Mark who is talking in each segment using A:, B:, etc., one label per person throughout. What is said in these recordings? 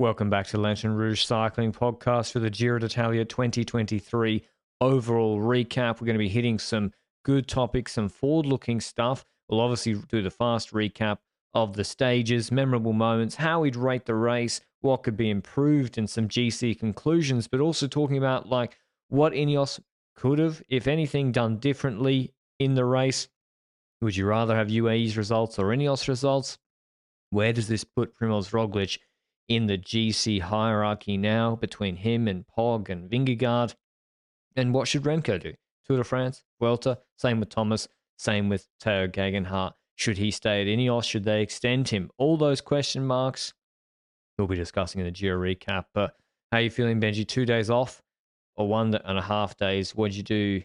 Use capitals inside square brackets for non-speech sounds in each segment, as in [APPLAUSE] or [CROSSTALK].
A: Welcome back to Lanterne Rouge Cycling Podcast for the Giro d'Italia 2023 overall recap. We're going to be hitting some good topics, some forward-looking stuff. We'll obviously do the fast recap of the stages, memorable moments, how we'd rate the race, what could be improved, and some GC conclusions, but also talking about like what Ineos could have, if anything, done differently in the race. Would you rather have UAE's results or Ineos results? Where does this put Primoz Roglic in the GC hierarchy now between him and Pog and Vingegaard? And what should Remco do? Tour de France, Vuelta, same with Thomas, same with Tao Geoghegan Hart. Should he stay at Ineos? Should they extend him? All those question marks we'll be discussing in the Giro recap. But how are you feeling, Benji? Two days off or one and a half days? What'd you do?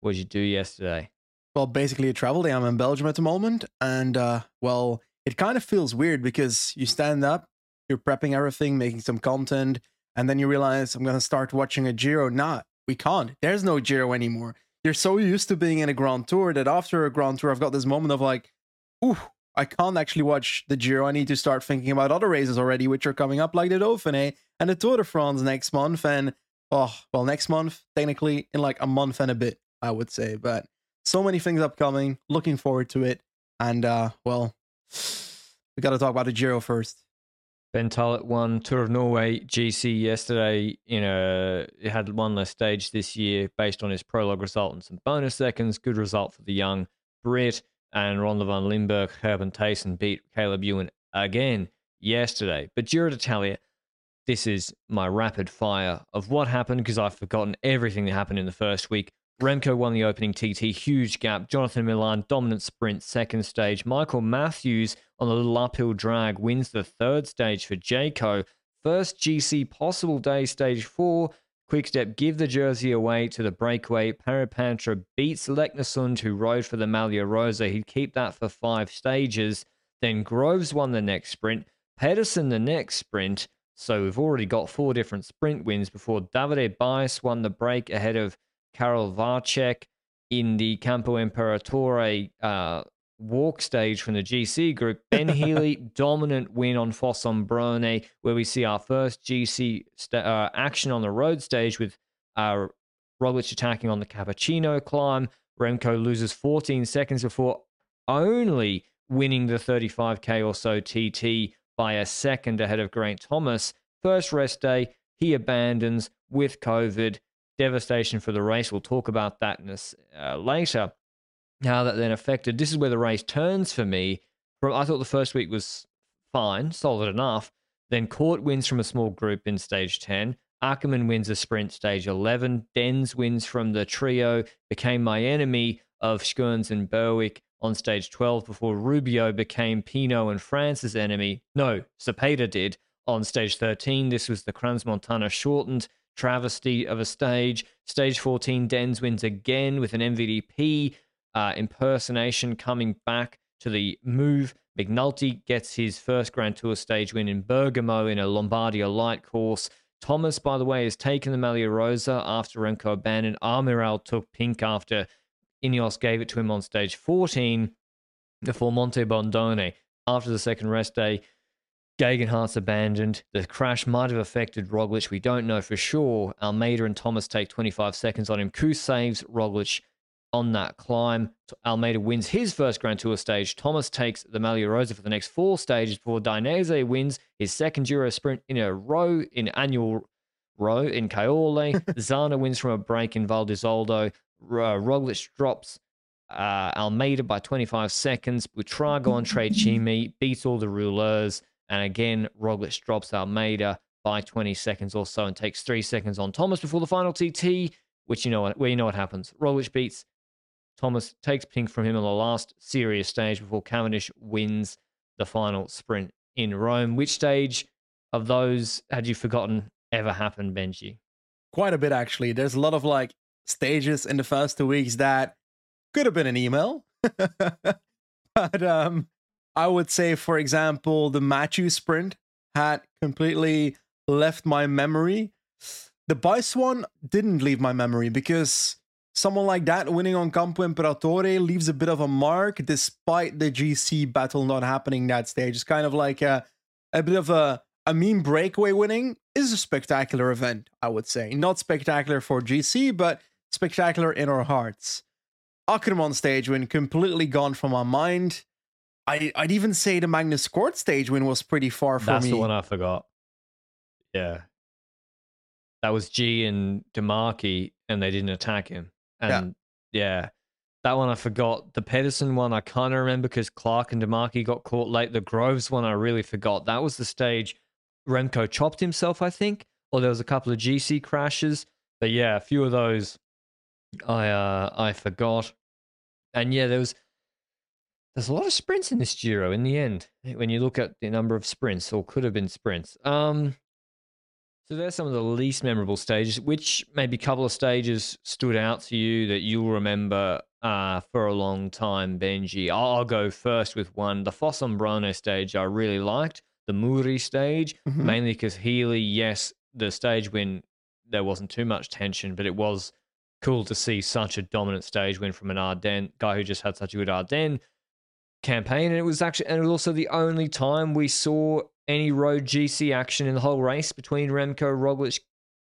A: What'd you do yesterday?
B: Well, basically a travel day. I'm in Belgium at the moment, and uh, well, it kind of feels weird because you stand up, you're prepping everything, making some content, and then you realize I'm gonna start watching a Giro. Nah, we can't. There's no Giro anymore. You're so used to being in a Grand Tour that after a Grand Tour, I've got this moment of like, ooh, I can't actually watch the Giro. I need to start thinking about other races already, which are coming up, like the Dauphiné and the Tour de France next month. And oh, well, next month, technically in like a month and a bit, I would say. But so many things upcoming. Looking forward to it. And uh, well, we got to talk about the Giro first.
A: Ben Tullett won Tour of Norway GC yesterday. You know, it had one less stage this year based on his prologue result and some bonus seconds. Good result for the young Brit. And Ronde van Limburg, Gerben Thijssen beat Caleb Ewan again yesterday. But Giro d'Italia, this is my rapid fire of what happened because I've forgotten everything that happened in the first week. Remco won the opening TT, huge gap. Jonathan Milan, dominant sprint, second stage. Michael Matthews on the little uphill drag wins the third stage for Jayco. First GC possible day, stage four. Quickstep give the jersey away to the breakaway. Paret-Peintre beats Leknessund, who rode for the Maglia Rosa. He'd keep that for five stages. Then Groves won the next sprint. Pedersen the next sprint. So we've already got four different sprint wins before Davide Bais won the break ahead of Karel Vacek in the Campo Imperatore uh, walk stage from the GC group. Ben Healy, [LAUGHS] dominant win on Fossombrone, where we see our first GC st- uh, action on the road stage with uh, Roglic attacking on the Cappuccino climb. Remco loses 14 seconds before only winning the 35k or so TT by a second ahead of Geraint Thomas. First rest day, he abandons with COVID. Devastation for the race. We'll talk about that in a, uh, later. How that then affected. This is where the race turns for me. I thought the first week was fine, solid enough. Then Cort wins from a small group in stage 10. Ackermann wins a sprint stage 11. Denz wins from the trio, became my enemy of Schurns and Berwick on stage 12 before Rubio became Pinot and France's enemy. No, Cepeda did on stage 13. This was the Crans Montana shortened travesty of a stage. Stage 14, Denz wins again with an MVDP uh, impersonation coming back to the move. McNulty gets his first Grand Tour stage win in Bergamo in a Lombardia light course. Thomas, by the way, has taken the Maglia Rosa after Remco abandoned. Armirail took pink after Ineos gave it to him on stage 14 before Monte Bondone. After the second rest day, Geoghegan Hart's abandoned. The crash might have affected Roglic. We don't know for sure. Almeida and Thomas take 25 seconds on him. Kuss saves Roglic on that climb. Almeida wins his first Grand Tour stage. Thomas takes the Maglia Rosa for the next four stages before Dainese wins his second Giro sprint in a row, in annual row in Caorle. [LAUGHS] Zana wins from a break in Val di Zoldo. Uh, Roglic drops uh, Almeida by 25 seconds. Buitrago and Tre Cime beats all the rouleurs. And again, Roglic drops Almeida by 20 seconds or so and takes three seconds on Thomas before the final TT, which you know what, where you know what happens. Roglic beats Thomas, takes pink from him on the last serious stage before Cavendish wins the final sprint in Rome. Which stage of those had you forgotten ever happened, Benji?
B: Quite a bit, actually. There's a lot of like stages in the first two weeks that could have been an email. [LAUGHS] but um, I would say, for example, the Matthew sprint had completely left my memory. The Bais one didn't leave my memory because someone like that winning on Campo Imperatore leaves a bit of a mark despite the GC battle not happening that stage. It's kind of like a, a bit of a, a mean breakaway winning is a spectacular event, I would say. Not spectacular for GC, but spectacular in our hearts. Ackermann stage win completely gone from my mind. I, I'd even say the Magnus Cort stage win was pretty far from
A: That's the one I forgot. Yeah. That was G and Demarchi, and they didn't attack him. And yeah. that one I forgot. The Pedersen one I kind of remember because Clarke and Demarchi got caught late. The Groves one I really forgot. That was the stage Remco chopped himself, I think, or there was a couple of GC crashes. But yeah, a few of those I uh I forgot. And yeah, there was there's a lot of sprints in this Giro in the end when you look at the number of sprints or could have been sprints. Um so there's some of the least memorable stages. Which maybe a couple of stages stood out to you that you'll remember uh, for a long time, Benji? I'll, I'll go first with one. The Fossombrone stage I really liked. The Muri stage,
B: Mhm.
A: mainly because Healy, yes, the stage when there wasn't too much tension, but it was cool to see such a dominant stage win from an Ardennes guy who just had such a good Ardennes campaign. And it was actually, and it was also the only time we saw any road GC action in the whole race between Remco, Roglic,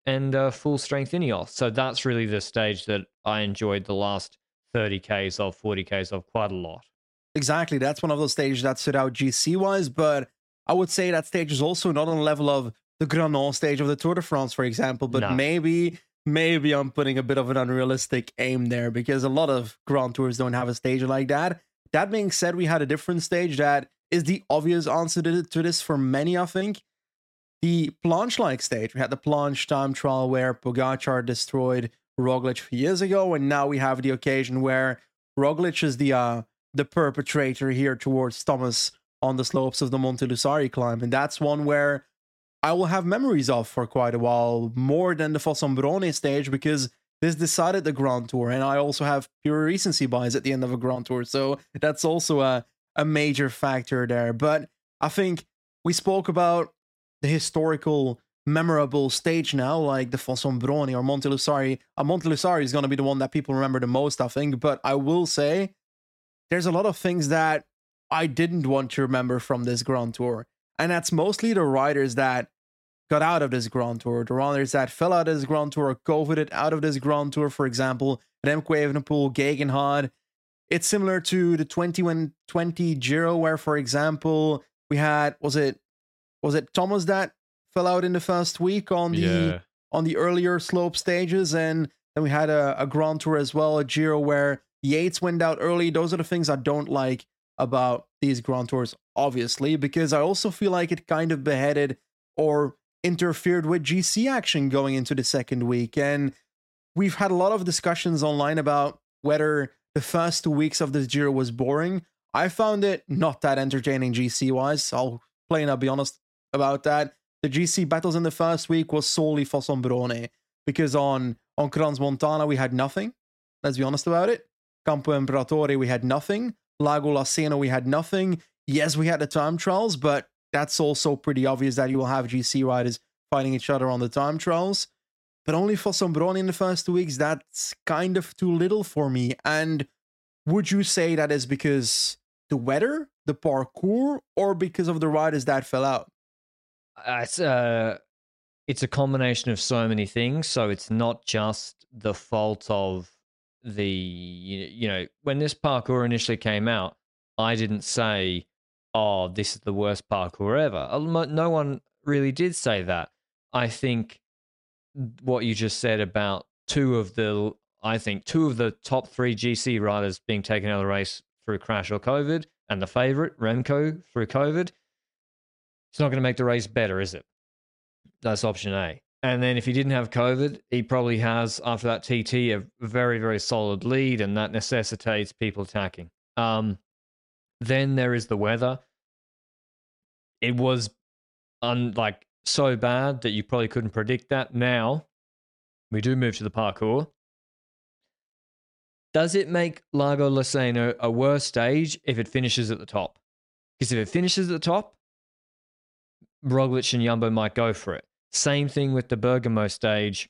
A: and uh, full strength Ineos. So that's really the stage that I enjoyed the last 30Ks of, 40Ks of quite a lot.
B: Exactly. That's one of those stages that stood out GC wise, but I would say that stage is also not on the level of the Granon stage of the Tour de France, for example. But
A: No.
B: maybe, maybe I'm putting a bit of an unrealistic aim there because a lot of Grand Tours don't have a stage like that. That being said, we had a different stage that is the obvious answer to, this for many, I think. The Planche like stage. We had the Planche time trial where Pogacar destroyed Roglic few years ago, and now we have the occasion where Roglic is the uh, the perpetrator here towards Thomas on the slopes of the Monte Lussari climb. And that's one where I will have memories of for quite a while, more than the Fossombrone stage, because this decided the Grand Tour. And I also have pure recency bias at the end of a Grand Tour. So that's also a, a major factor there. But I think we spoke about the historical memorable stage now, like the Fossombrone or Monte Lussari. Uh, Monte Lussari is going to be the one that people remember the most, I think. But I will say there's a lot of things that I didn't want to remember from this Grand Tour. And that's mostly the riders that got out of this Grand Tour, the riders that fell out of this Grand Tour, or COVIDed out of this Grand Tour, for example, Remco Evenepoel, Geoghegan Hart. It's similar to the 2120 Giro, where, for example, we had, was it, was it Thomas that fell out in the first week on the on the earlier slope stages, and then we had a, a Grand Tour as well, a Giro where Yates went out early. Those are the things I don't like about these Grand Tours, obviously, because I also feel like it kind of beheaded or interfered with GC action going into the second week. And we've had a lot of discussions online about whether the first two weeks of this Giro was boring. I found it not that entertaining GC wise. I'll plain up be honest about that. The GC battles in the first week was solely Fossombrone because on on Crans Montana we had nothing. Let's be honest about it. Campo Imperatore we had nothing. Lago Laceno we had nothing. Yes, we had the time trials, but that's also pretty obvious that you will have GC riders fighting each other on the time trials. But only for Fossombrone in the first two weeks, that's kind of too little for me. And would you say that is because the weather, the parcours, or because of the riders that fell out?
A: Uh, It's uh it's a combination of so many things. So it's not just the fault of the you you know when this parcours initially came out, I didn't say, "Oh, this is the worst parcours ever." Uh, No one really did say that. I think what you just said about two of the I think two of the top three GC riders being taken out of the race through crash or COVID, and the favorite Remco through COVID. It's not going to make the race better, is it? That's option A. And then if he didn't have COVID, he probably has, after that TT, a very, very solid lead, and that necessitates people attacking. Um, then there is the weather. it was un, like so bad that you probably couldn't predict that. Now we do move to the parcours. Does it make Lago Laceno a worse stage if it finishes at the top? Because if it finishes at the top, Roglic and Jumbo might go for it. Same thing with the Bergamo stage.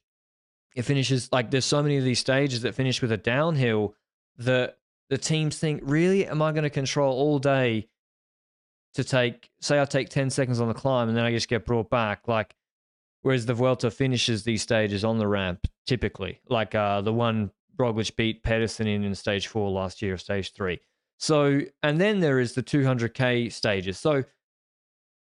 A: It finishes like there's so many of these stages that finish with a downhill that the teams think, really, am I going to control all day to take, say, I take 10 seconds on the climb and then I just get brought back? Like, whereas the Vuelta finishes these stages on the ramp typically, like uh, the one Roglic beat Pedersen in in stage four last year, or stage three. So, and then there is the 200k stages. So,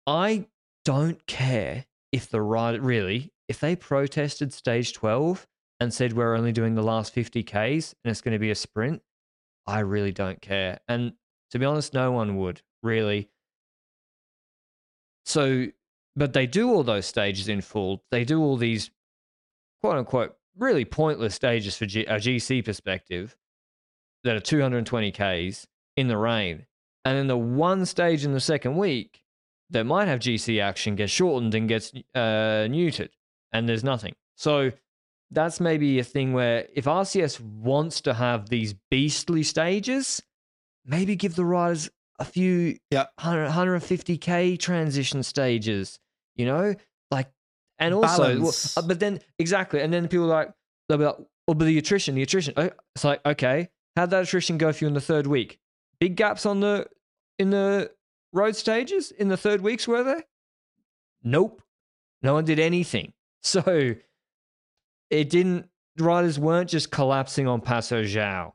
A: I don't care if the rider really, if they protested stage 12 and said we're only doing the last 50Ks and it's going to be a sprint, I really don't care. And to be honest, no one would really. So, but they do all those stages in full. They do all these quote unquote really pointless stages for G- a GC perspective that are 220Ks in the rain. And then the one stage in the second week that might have GC action gets shortened and gets uh, neutered, and there's nothing. So that's maybe a thing where if RCS wants to have these beastly stages, maybe give the riders a few
B: yeah.
A: 100, 150k transition stages, you know, like, and also, well, uh, but then exactly, and then people like they'll be like, oh, but the attrition, the attrition. Oh, it's like, okay, how'd that attrition go for you in the third week? Big gaps on the in the road stages in the third weeks, were there? Nope. No one did anything. [LAUGHS] So it didn't, riders weren't just collapsing on Passo Giau.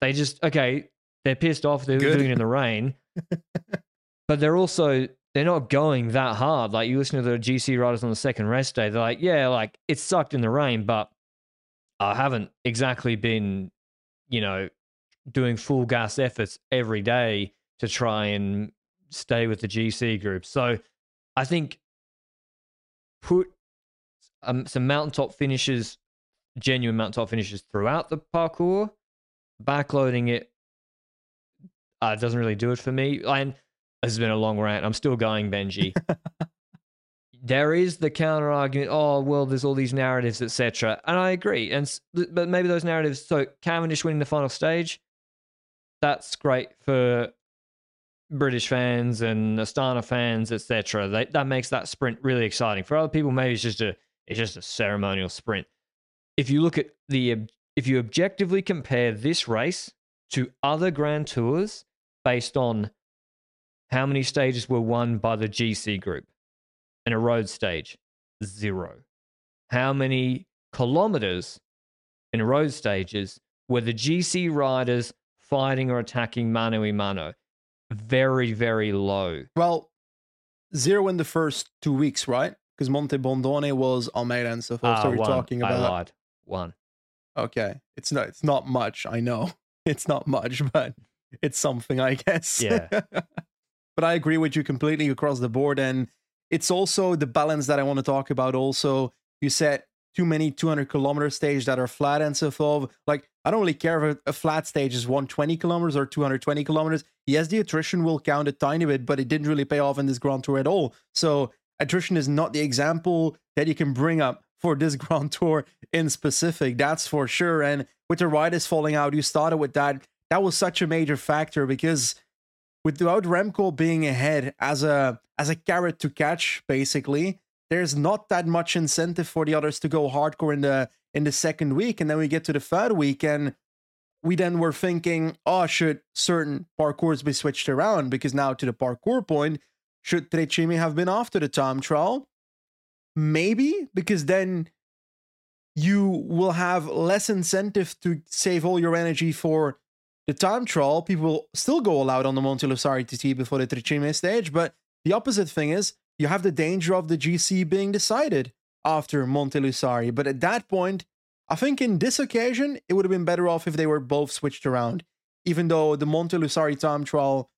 A: They just, okay, they're pissed off, they're Good. doing it in the rain, but they're also, they're not going that hard. Like you listen to the GC riders on the second rest day, they're like, yeah, like it sucked in the rain, but I haven't exactly been, you know, doing full gas efforts every day to try and stay with the GC group. So I think put um, some mountaintop finishes, genuine mountaintop finishes throughout the parcours. Backloading it uh, doesn't really do it for me. And this has been a long rant. I'm still going, Benji. [LAUGHS] there is the counter argument. Oh well, there's all these narratives, etc. And I agree. And but maybe those narratives. So Cavendish winning the final stage, that's great for British fans and Astana fans, etc. That makes that sprint really exciting. For other people, maybe it's just a it's just a ceremonial sprint. If you look at the if you objectively compare this race to other Grand Tours based on how many stages were won by the GC group in a road stage, zero. How many kilometers in road stages were the GC riders fighting or attacking mano a mano? very, very low.
B: Well, zero in the first two weeks, right? Because Monte Bondone was Almeida and so forth. Uh, so we're one. talking about
A: I lied. one.
B: Okay, it's not. It's not much. I know [LAUGHS] it's not much, [LAUGHS] but it's something, I guess. [LAUGHS]
A: Yeah.
B: but I agree with you completely across the board, and it's also the balance that I want to talk about. Also, you said too many 200 kilometer stage that are flat and so forth. Like, I don't really care if a flat stage is 120 kilometers or 220 kilometers. Yes, the attrition will count a tiny bit, but it didn't really pay off in this Grand Tour at all. So, attrition is not the example that you can bring up for this [LAUGHS] Grand Tour in specific. That's for sure. And with the riders falling out, you started with that. That was such a major factor because without Remco being ahead as a as a carrot to catch, basically, there's not that much incentive for the others to go hardcore in the in the second week. And then we get to the third week and we then were thinking oh should certain parcours be switched around? Because now to the parcours point should Tre Cime have been after the time trial? Maybe because then you will have less incentive to save all your energy for the time trial people will still go all out on the Monte Lussari TT before the Tre Cime stage but the opposite thing is you have the danger of the GC being decided after Monte Lussari. But at that point, I think in this occasion, it would have been better off if they were both switched around, even though the Monte Lussari time trial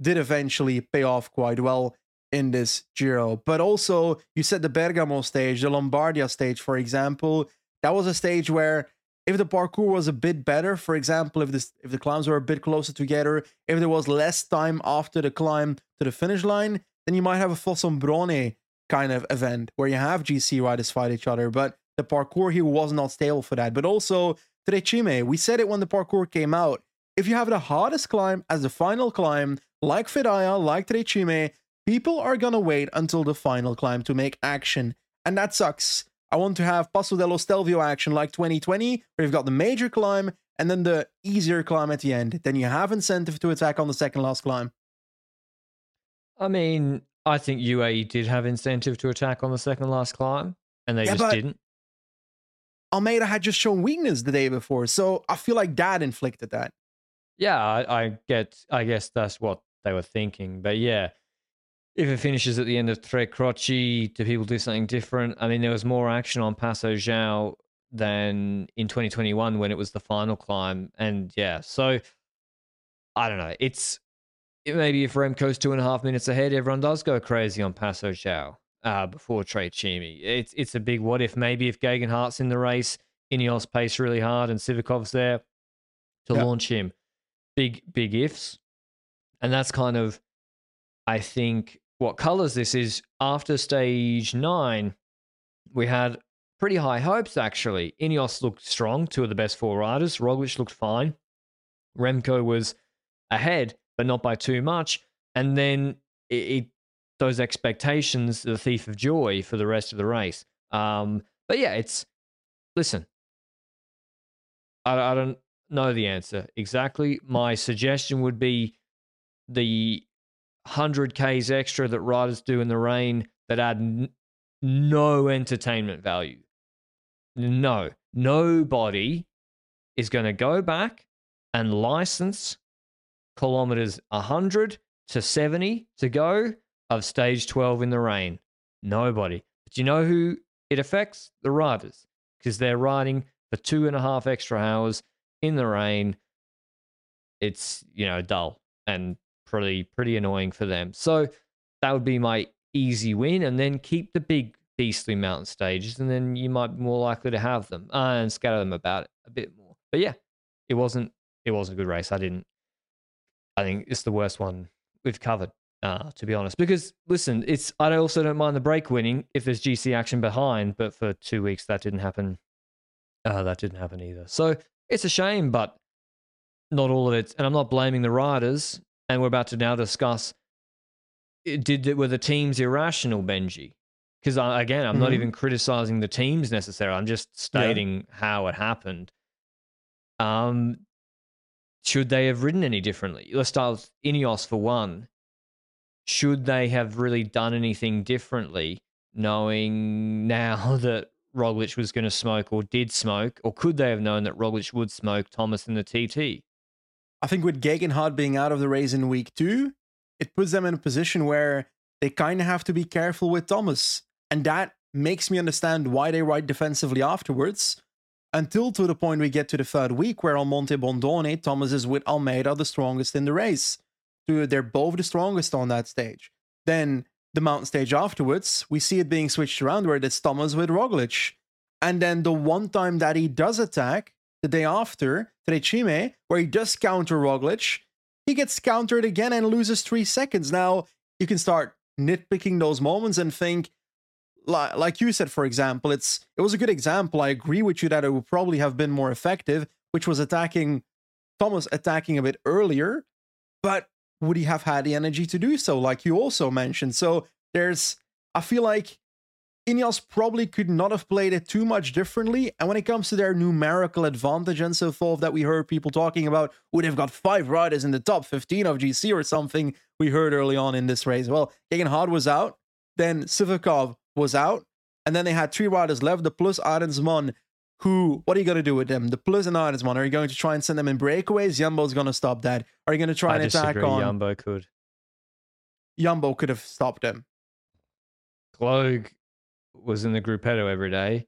B: did eventually pay off quite well in this Giro. But also, you said the Bergamo stage, the Lombardia stage, for example, that was a stage where if the parcours was a bit better, for example, if this if the climbs were a bit closer together, if there was less time after the climb to the finish line, then you might have a Fossombrone kind of event where you have GC riders fight each other. But the parcours here was not stable for that. But also Tre Cime, we said it when the parcours came out. If you have the hardest climb as the final climb, like Fedaia, like Tre Cime, people are gonna wait until the final climb to make action. And that sucks. I want to have Passo dello Stelvio action like 2020, where you've got the major climb and then the easier climb at the end. Then you have incentive to attack on the second last climb.
A: I mean, I think UAE did have incentive to attack on the second last climb, and they yeah, just didn't.
B: Almeida had just shown weakness the day before, so I feel like that inflicted that.
A: Yeah, I, I get. I guess that's what they were thinking, but yeah, if it finishes at the end of Tre Croci, do people do something different? I mean, there was more action on Passo Giau than in 2021 when it was the final climb, and yeah, so I don't know. It's maybe if Remco's two and a half minutes ahead, everyone does go crazy on Passo Giau uh, before Tre Cime. It's it's a big what if. Maybe if Geoghegan Hart's in the race, Ineos pace really hard and Sivakov's there to yep. launch him. Big big ifs, and that's kind of, I think, what colors this is. After stage nine, we had pretty high hopes actually. Ineos looked strong, two of the best four riders. Roglic looked fine. Remco was ahead, but not by too much. And then it, it those expectations, the thief of joy for the rest of the race. Um, but yeah, it's listen. I, I don't know the answer exactly. My suggestion would be the hundred k's extra that riders do in the rain that add n- no entertainment value. No, nobody is going to go back and license kilometers 100 to 70 to go of stage 12 in the rain. Nobody. But you know who it affects? The riders, because they're riding for two and a half extra hours in the rain. It's, you know, dull and pretty, pretty annoying for them. So that would be my easy win. And then keep the big beastly mountain stages, and then you might be more likely to have them uh, and scatter them about a bit more. But yeah, it wasn't, it wasn't a good race. I didn't I think it's the worst one we've covered, uh, to be honest. Because listen, it's I also don't mind the break winning if there's GC action behind, but for two weeks that didn't happen. Uh, that didn't happen either. So it's a shame, but not all of it. And I'm not blaming the riders. And we're about to now discuss did were the teams irrational, Benji? Because again, I'm mm-hmm. not even criticizing the teams necessarily. I'm just stating yeah. how it happened. Um, should they have ridden any differently? Let's start with Ineos for one. Should they have really done anything differently, knowing now [LAUGHS] that Roglic was going to smoke or did smoke, or could they have known that Roglic would smoke Thomas in the TT?
B: I think with Geoghegan Hart being out of the race in week two, it puts them in a position where they kind of have to be careful with Thomas. And that makes me understand why they ride defensively afterwards until to the point we get to the third week where on Monte Bondone, Thomas is with Almeida the strongest in the race. They're both the strongest on that stage. Then the mountain stage afterwards, we see it being switched around where it's Thomas with Roglic. And then the one time that he does attack, the day after, Tre Cime, where he does counter Roglic, he gets countered again and loses three seconds. Now, you can start nitpicking those moments and think, like, like you said, for example, it's it was a good example. I agree with you that it would probably have been more effective, which was attacking Thomas attacking a bit earlier, but would he have had the energy to do so, like you also mentioned? So there's, I feel like Ineos probably could not have played it too much differently. And when it comes to their numerical advantage and so forth that we heard people talking about, would have got five riders in the top 15 of GC or something we heard early on in this race. Well, Geoghegan Hart was out. Then Sivakov was out, and then they had three riders left, De Plus, Arensman, who, what are you going to do with them? De Plus and Arensman, are you going to try and send them in breakaways? Jumbo's going to stop that. Are you going to try I and attack on...
A: Jumbo could.
B: Jumbo could have stopped them.
A: Gloag was in the Gruppetto every day.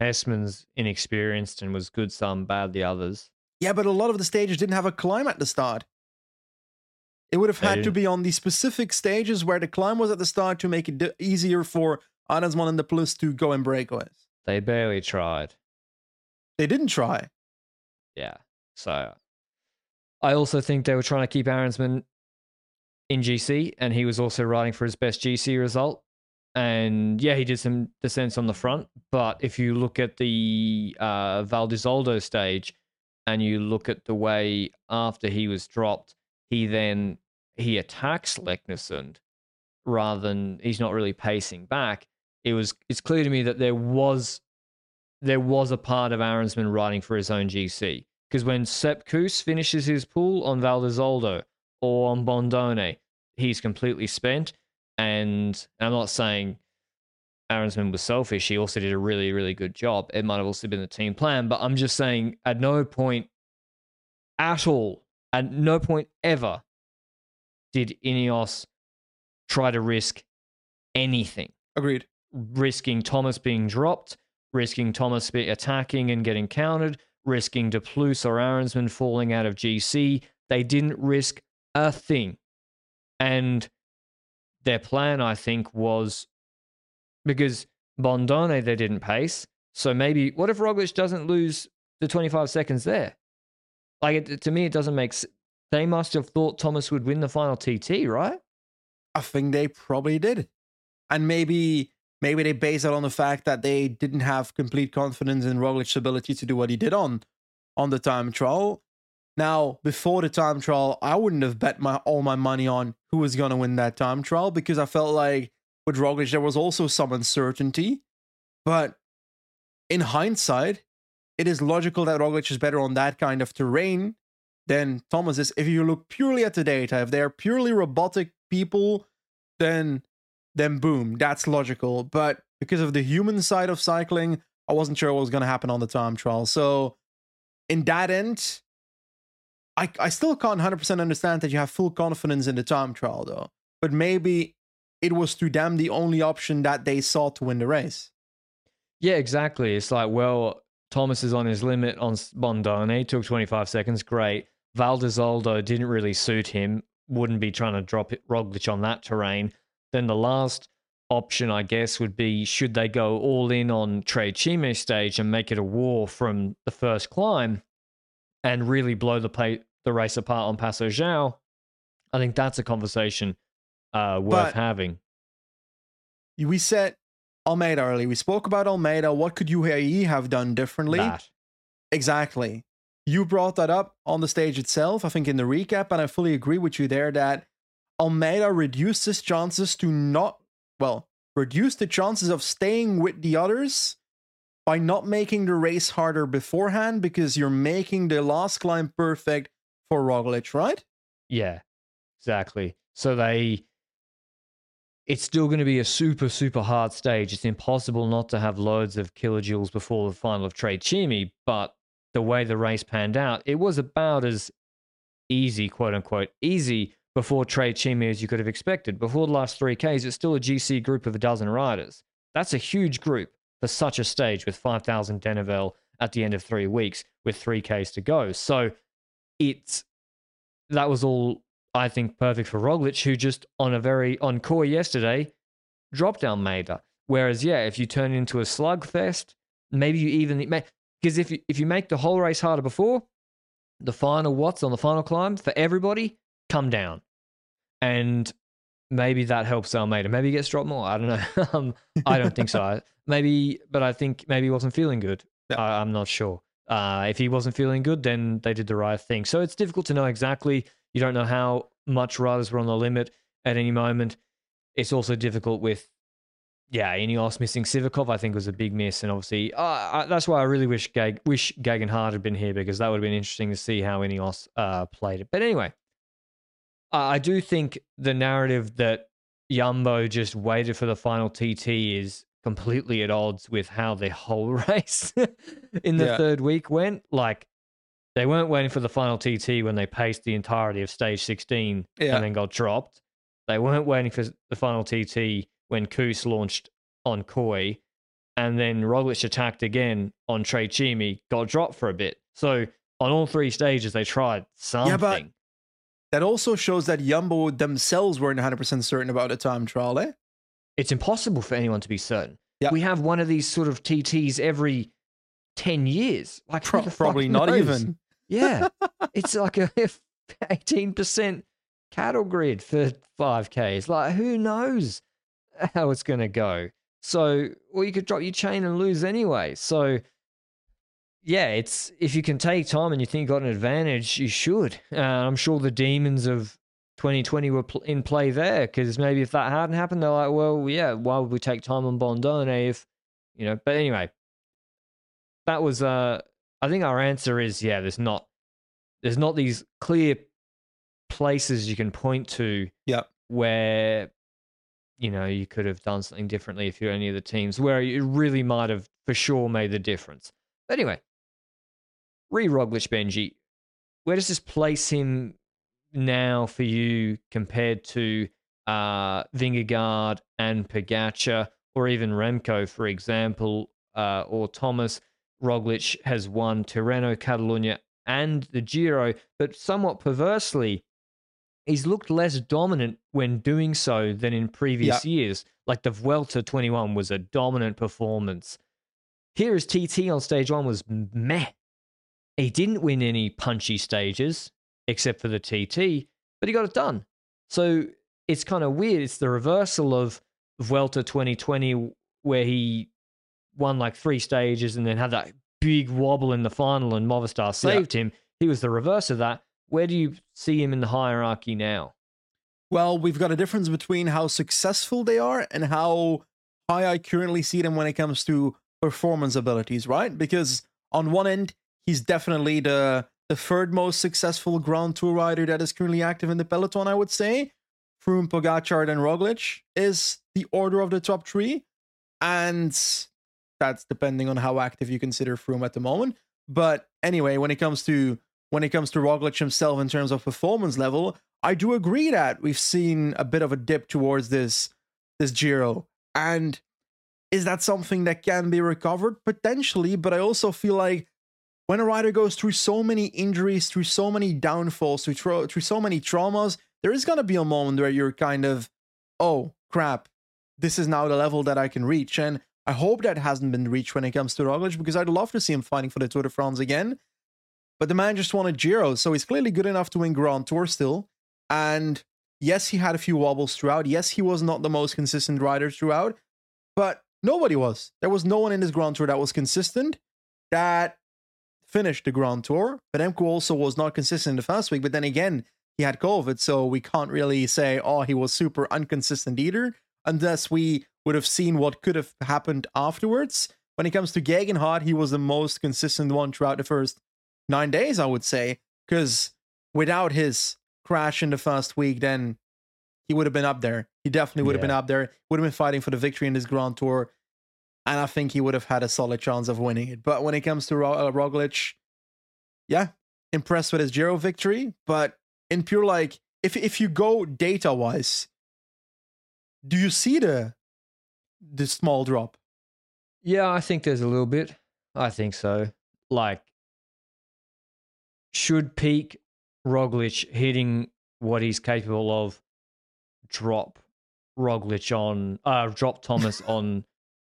A: Hessmann's inexperienced and was good some, bad the others.
B: Yeah, but a lot of the stages didn't have a climb at the start. It would have had to be on the specific stages where the climb was at the start to make it d- easier for Arensman and De Plus to go and breakaways.
A: They barely tried.
B: They didn't try.
A: Yeah. So I also think they were trying to keep Arensman in GC, and he was also riding for his best GC result. And yeah, he did some descents on the front, but if you look at the uh, Val di Zoldo stage, and you look at the way after he was dropped, he then he attacks Leknessund rather than he's not really pacing back. It was it's clear to me that there was there was a part of Arensman riding for his own GC because when Sepp Kuss finishes his pool on Val di Zoldo or on Bondone, he's completely spent. And I'm not saying Arensman was selfish. He also did a really, really good job. It might have also been the team plan, but I'm just saying at no point at all, at no point ever did Ineos try to risk anything.
B: Agreed.
A: Risking Thomas being dropped, risking Thomas attacking and getting countered, risking De Plus or Arensman falling out of GC. They didn't risk a thing. And their plan, I think, was because Bondone they didn't pace. So maybe what if Roglic doesn't lose the 25 seconds there? Like it, to me, it doesn't make. sense. They must have thought Thomas would win the final TT, right?
B: I think they probably did, and maybe maybe they base it on the fact that they didn't have complete confidence in Roglic's ability to do what he did on on the time trial. Now, before the time trial, I wouldn't have bet my all my money on who was going to win that time trial because I felt like with Roglic there was also some uncertainty. But in hindsight, it is logical that Roglic is better on that kind of terrain than Thomas is. If you look purely at the data, if they are purely robotic people, then then boom, that's logical. But because of the human side of cycling, I wasn't sure what was going to happen on the time trial. So, in that end, I, I still can't 100% understand that you have full confidence in the time trial, though. But maybe it was to them the only option that they saw to win the race.
A: Yeah, exactly. It's like, well, Thomas is on his limit on Bondone, took 25 seconds, great. Val di Zoldo didn't really suit him, wouldn't be trying to drop it, Roglic on that terrain. Then the last option, I guess, would be should they go all in on Tre Cime stage and make it a war from the first climb and really blow the pay, the race apart on Passo Giau? I think that's a conversation uh, worth but having.
B: We said Almeida early. We spoke about Almeida. What could UAE have done differently?
A: That.
B: Exactly. You brought that up on the stage itself, I think in the recap, and I fully agree with you there that Almeida reduced his chances to not, well, reduce the chances of staying with the others by not making the race harder beforehand because you're making the last climb perfect for Roglic, right?
A: Yeah, exactly. So they, it's still going to be a super, super hard stage. It's impossible not to have loads of kilojoules before the final of Tre Cime, but the way the race panned out, it was about as easy, quote unquote, easy before Tre Cime as you could have expected. Before the last three Ks, it's still a GC group of a dozen riders. That's a huge group for such a stage with 5,000 Denivelle at the end of three weeks with three Ks to go. So it's that was all I think perfect for Roglic, who just on a very on core yesterday dropped Almeida. Whereas, yeah, if you turn into a slugfest, maybe you even because if you, if you make the whole race harder before the final watts on the final climb for everybody, come down. And maybe that helps Almeida. Maybe he gets dropped more. I don't know. [LAUGHS] um, I don't think so. [LAUGHS] Maybe, but I think maybe he wasn't feeling good. Yeah. I, am not sure. Uh, if he wasn't feeling good, then they did the right thing. So it's difficult to know exactly. You don't know how much riders were on the limit at any moment. It's also difficult with, yeah, Ineos missing Sivakov. I think was a big miss, and obviously uh, I, that's why I really wish Gag, wish Geoghegan Hart had been here because that would have been interesting to see how Ineos uh, played it. But anyway, I do think the narrative that Jumbo just waited for the final TT is completely at odds with how the whole [LAUGHS] race in the yeah. third week went. Like they weren't waiting for the final TT when they paced the entirety of stage 16 yeah. and then got dropped. They weren't waiting for the final TT when Kuss launched on Coi and then Roglic attacked again on Tre Cime, got dropped for a bit. So on all three stages, they tried something. Yeah, but
B: that also shows that Jumbo themselves weren't 100% certain about a time trial, eh?
A: It's impossible for anyone to be certain. Yep. We have one of these sort of TTs every 10 years. Like Pro-
B: probably not
A: knows?
B: even.
A: Yeah. [LAUGHS] it's like a [LAUGHS] 18% cattle grid for 5Ks. Like, who knows how it's going to go? So, or you could drop your chain and lose anyway. So, yeah, it's if you can take time and you think you got an advantage, you should. Uh, I'm sure the demons of 2020 were pl- in play there because maybe if that hadn't happened, they're like, well, yeah, why would we take time on Bondone if, you know? But anyway, that was. uh I think our answer is yeah. There's not. There's not these clear places you can point to.
B: Yep.
A: Where you know, you could have done something differently if you're any of the teams where it really might have for sure made the difference. But anyway, re Roglic Benji, where does this place him now for you compared to uh, Vingegaard and Pogacar, or even Remco, for example, uh, or Thomas? Roglic has won Tirreno, Catalunya, and the Giro, but somewhat perversely, he's looked less dominant when doing so than in previous years. Like the Vuelta 21 was a dominant performance. Here is TT on stage one was meh. He didn't win any punchy stages except for the TT, but he got it done. So it's kind of weird. It's the reversal of Vuelta 2020 where he won like three stages and then had that big wobble in the final and Movistar saved yeah. him. He was the reverse of that. Where do you see him in the hierarchy now?
B: Well, we've got a difference between how successful they are and how high I currently see them when it comes to performance abilities, right? Because on one end, he's definitely the the third most successful Grand Tour rider that is currently active in the peloton, I would say. Froome, Pogacar, and Roglic is the order of the top three, and that's depending on how active you consider Froome at the moment. But anyway, when it comes to when it comes to Roglic himself in terms of performance level, I do agree that we've seen a bit of a dip towards this this Giro. And is that something that can be recovered? Potentially, but I also feel like when a rider goes through so many injuries, through so many downfalls, through, tra- through so many traumas, there is going to be a moment where you're kind of, oh, crap, this is now the level that I can reach. And I hope that hasn't been reached when it comes to Roglic because I'd love to see him fighting for the Tour de France again. But the man just won a Giro, so he's clearly good enough to win Grand Tour still. And yes, he had a few wobbles throughout. Yes, he was not the most consistent rider throughout, but nobody was. There was no one in this Grand Tour that was consistent that finished the Grand Tour. But Remco also was not consistent in the first week. But then again, he had COVID, so we can't really say, oh, he was super inconsistent either, unless we would have seen what could have happened afterwards. When it comes to Geoghegan he was the most consistent one throughout the first nine days, I would say, because without his crash in the first week, then he would have been up there. He definitely would yeah. have been up there. Would have been fighting for the victory in this Grand Tour, and I think he would have had a solid chance of winning it. But when it comes to uh, Roglic, yeah, impressed with his Giro victory, but in pure like, if if you go data wise, do you see the the small drop?
A: Yeah, I think there's a little bit. I think so. Like should peak Roglic hitting what he's capable of drop Roglic on uh drop Thomas on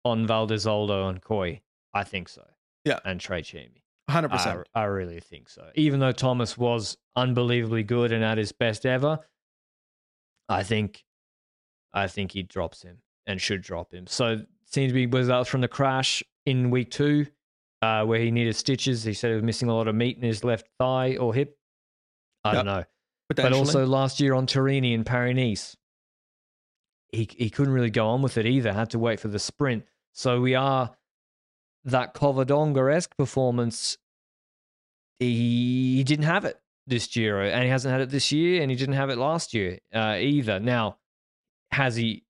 A: on Val di Zoldo and Coi? I think so.
B: Yeah.
A: And Tre Cime.
B: 100%.
A: I, I really think so. Even though Thomas was unbelievably good and at his best ever, I think I think he drops him and should drop him. So seems to be results from the crash in week two uh, where he needed stitches. He said he was missing a lot of meat in his left thigh or hip. I yep. don't know. But also last year on Tirreno and Paris Nice, he, he couldn't really go on with it either. Had to wait for the sprint. So we are that Covadonga esque performance. He, he didn't have it this Giro, and he hasn't had it this year, and he didn't have it last year uh, either. Now, has he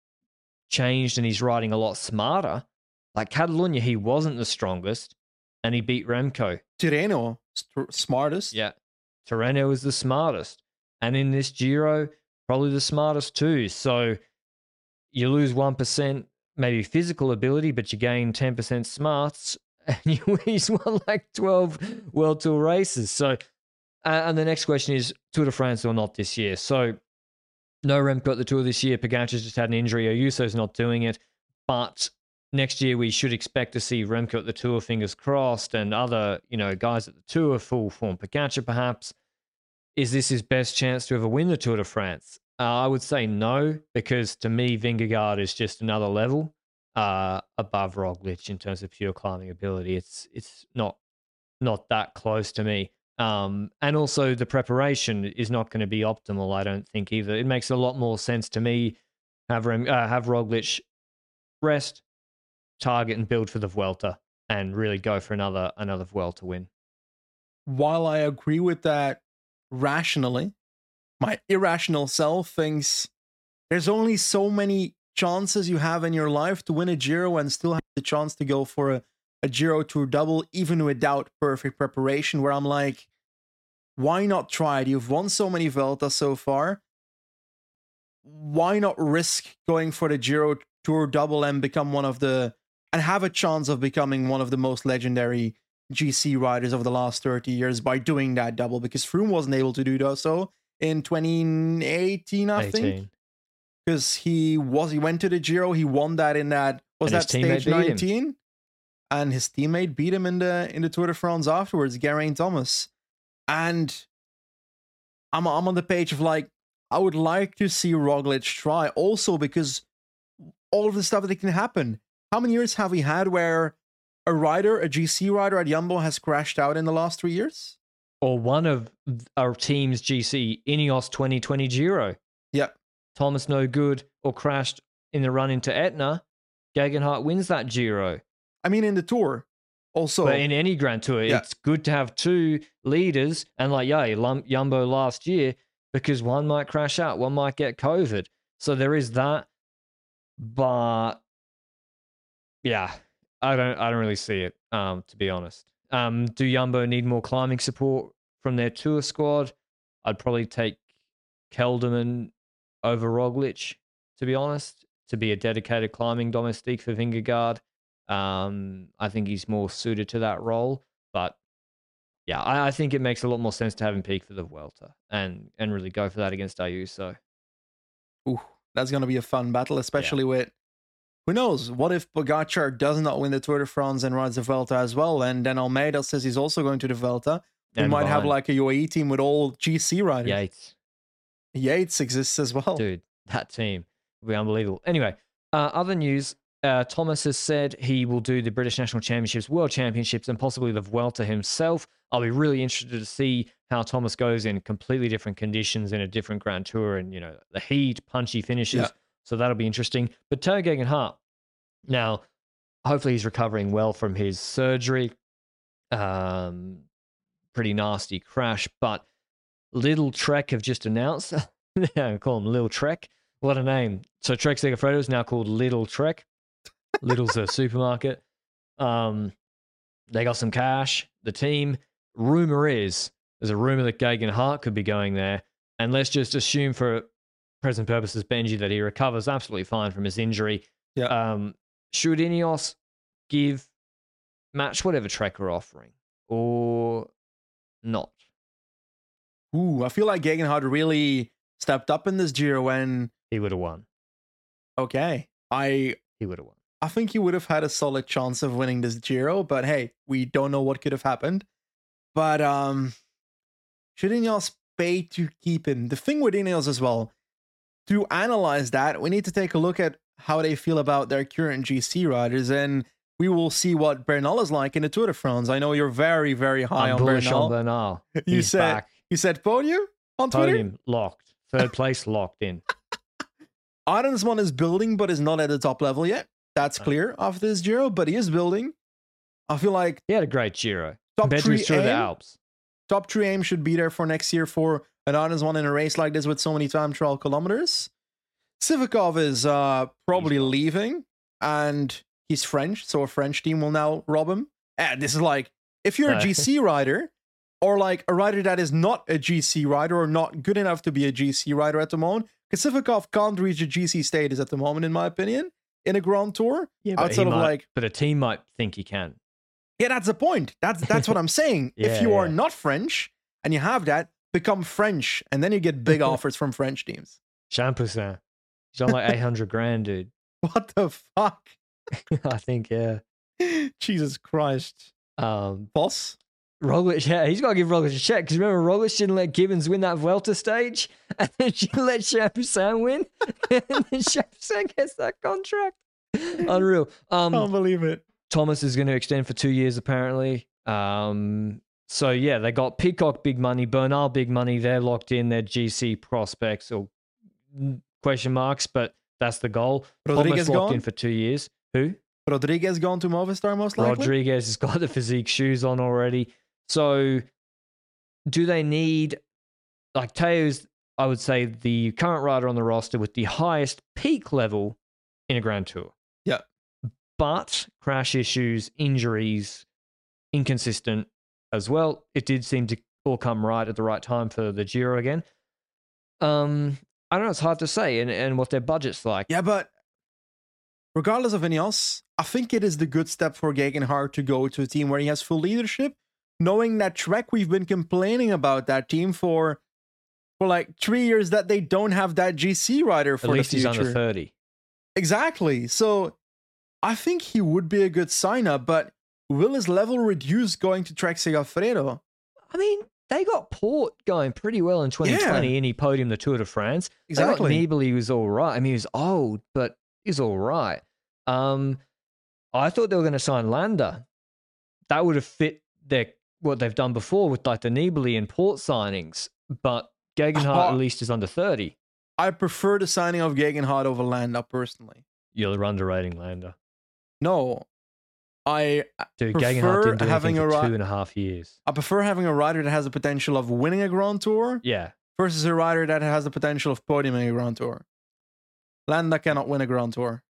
A: changed and he's riding a lot smarter? Like Catalunya, he wasn't the strongest and he beat Remco.
B: Tirreno, st- smartest.
A: Yeah. Tirreno is the smartest. And in this Giro, probably the smartest too. So you lose 1%, maybe physical ability, but you gain 10% smarts. [LAUGHS] And you, he's won like 12 World Tour races. So, and the next question is Tour de France or not this year? So, no Remco at the Tour this year. Pogacar's just had an injury. Ayuso's not doing it. But next year we should expect to see Remco at the Tour, fingers crossed, and other you know guys at the Tour, full form Pogacar perhaps. is this his best chance to ever win the Tour de France? Uh, I would say no, because to me, Vingegaard is just another level uh, above Roglic in terms of pure climbing ability. It's it's not not that close to me. Um, and also the preparation is not going to be optimal. I don't think either. It makes a lot more sense to me have uh, have Roglic rest, target, and build for the Vuelta, and really go for another another Vuelta win.
B: While I agree with that rationally, my irrational self thinks there's only so many chances you have in your life to win a Giro and still have the chance to go for a, a Giro Tour double, even without perfect preparation. Where I'm like, why not try it? You've won so many Vueltas so far. Why not risk going for the Giro Tour double and become one of the and have a chance of becoming one of the most legendary GC riders of the last 30 years by doing that double because Froome wasn't able to do that. so in 2018, I 18. think. Because he was he went to the Giro, he won that in that was and that stage 19? And his teammate beat him in the in the Tour de France afterwards, Geraint Thomas. And I'm I'm on the page of like I would like to see Roglic try also because all of the stuff that can happen. How many years have we had where a rider, a GC rider at Jumbo has crashed out in the last three years?
A: Or one of our team's GC, Ineos 2020 Giro.
B: Yep.
A: Thomas no good or crashed in the run into Etna. Geoghegan wins that Giro.
B: I mean, in the Tour, also.
A: But in any Grand Tour, yeah. it's good to have two leaders. And like, yeah, Jumbo last year, because one might crash out, one might get COVID. So there is that. But yeah, I don't I don't really see it, um, to be honest. Um, do Jumbo need more climbing support from their tour squad? I'd probably take Kelderman over Roglic, to be honest, to be a dedicated climbing domestique for Vingegaard. Um, I think he's more suited to that role. But yeah, I, I, think it makes a lot more sense to have him peak for the Vuelta and and really go for that against Ayuso.
B: Ooh, that's gonna be a fun battle, especially yeah. with who knows? What if Pogacar does not win the Tour de France and rides the Vuelta as well? And then Almeida says he's also going to the Vuelta. We and might have like a UAE team with all GC riders.
A: Yates.
B: Yates exists as well.
A: Dude, that team would be unbelievable. Anyway, uh, other news. Uh, Thomas has said he will do the British National Championships, World Championships, and possibly the Vuelta himself. I'll be really interested to see how Thomas goes in completely different conditions in a different Grand Tour and, you know, the heat, punchy finishes. Yeah. So that'll be interesting. But Tao Geoghegan Hart, now, hopefully he's recovering well from his surgery. Um, pretty nasty crash, but Lidl-Trek have just announced. [LAUGHS] I call them Little Trek. What a name. So Trek Segafredo is now called Little Trek. Lidl's a supermarket. Um, they got some cash. The team, rumor is, there's a rumor that Geoghegan Hart could be going there. And let's just assume for present purposes, Benji, that he recovers absolutely fine from his injury.
B: Yeah.
A: Um, should Ineos give match whatever Trek are offering or not?
B: Ooh, I feel like Geoghegan Hart really stepped up in this Giro when
A: he would have won.
B: Okay, I
A: he would have won.
B: I think he would have had a solid chance of winning this Giro, but hey, we don't know what could have happened. But um, should Ineos pay to keep him? The thing with Ineos as well, to analyze that, we need to take a look at how they feel about their current GC riders, and we will see what Bernal is like in the Tour de France. I know you're very, very high
A: I'm
B: on Bernal.
A: on Bernal. [LAUGHS]
B: you said back. you said podium on Twitter.
A: Podium locked, third place [LAUGHS] locked in.
B: Arensman is building, but is not at the top level yet. That's clear after this Giro, but he is building. I feel like
A: he had a great Giro top compared three aim, the Alps.
B: Top three aim should be there for next year for an Arensman in a race like this with so many time trial kilometers. Sivakov is uh, probably leaving, and he's French, so a French team will now rob him. And this is like, if you're a GC rider, or like a rider that is not a GC rider or not good enough to be a GC rider at the moment, because can't reach a GC status at the moment, in my opinion, in a Grand Tour.
A: Yeah, but outside of might, like, but a team might think he can.
B: Yeah, that's the point. That's that's what I'm saying. yeah, [LAUGHS] if you yeah. are not French and you have that, become French, and then you get big [LAUGHS] offers from French teams.
A: Champoussin. He's on like 800 grand, dude. [LAUGHS]
B: What the fuck? [LAUGHS]
A: I think, yeah. [LAUGHS]
B: Jesus Christ.
A: Um,
B: Boss?
A: Roglic, yeah, he's got to give Roglic a check because remember Roglic didn't let Gibbons win that Vuelta stage, [LAUGHS] and then she let Champoussin win, and then Champoussin gets that contract. Unreal. Um,
B: Can't believe it.
A: Thomas is going to extend for two years apparently. Um, so yeah, they got Pidcock big money, Bernal big money. They're locked in. Their GC prospects or mm, question marks, but that's the goal.
B: Rodriguez
A: Thomas locked
B: gone?
A: in for two years. Who?
B: Rodriguez gone to Movistar most likely.
A: Rodriguez has got the physique shoes on already. So, do they need like Teo's? I would say the current rider on the roster with the highest peak level in a Grand Tour.
B: Yeah.
A: But crash issues, injuries, inconsistent as well. It did seem to all come right at the right time for the Giro again. Um, I don't know. It's hard to say, and, and what their budget's like.
B: Yeah, but regardless of any else, I think it is the good step for Geoghegan Hart to go to a team where he has full leadership, knowing that Trek, we've been complaining about that team for for like three years that they don't have that GC rider for
A: At least
B: the
A: he's under thirty.
B: Exactly. So I think he would be a good sign up, but will his level reduce going to Trek Segafredo?
A: I mean, they got Porte going pretty well in 2020 and he podiumed the Tour de France.
B: Exactly.
A: Nibali, was all right. I mean, he was old, but he's all right. Um, I thought they were going to sign Landa. That would have fit their what they've done before with like the Nibali and Porte signings, but Geoghegan Hart
B: Uh,
A: at least is under 30.
B: I prefer the signing of Geoghegan Hart over Landa personally.
A: You're underrating Landa.
B: No, I
A: Dude,
B: Prefer having a
A: for two and a half years.
B: I prefer having a rider that has the potential of winning a Grand Tour
A: Yeah.
B: versus a rider that has the potential of podiuming a Grand Tour. Landa cannot win a Grand Tour.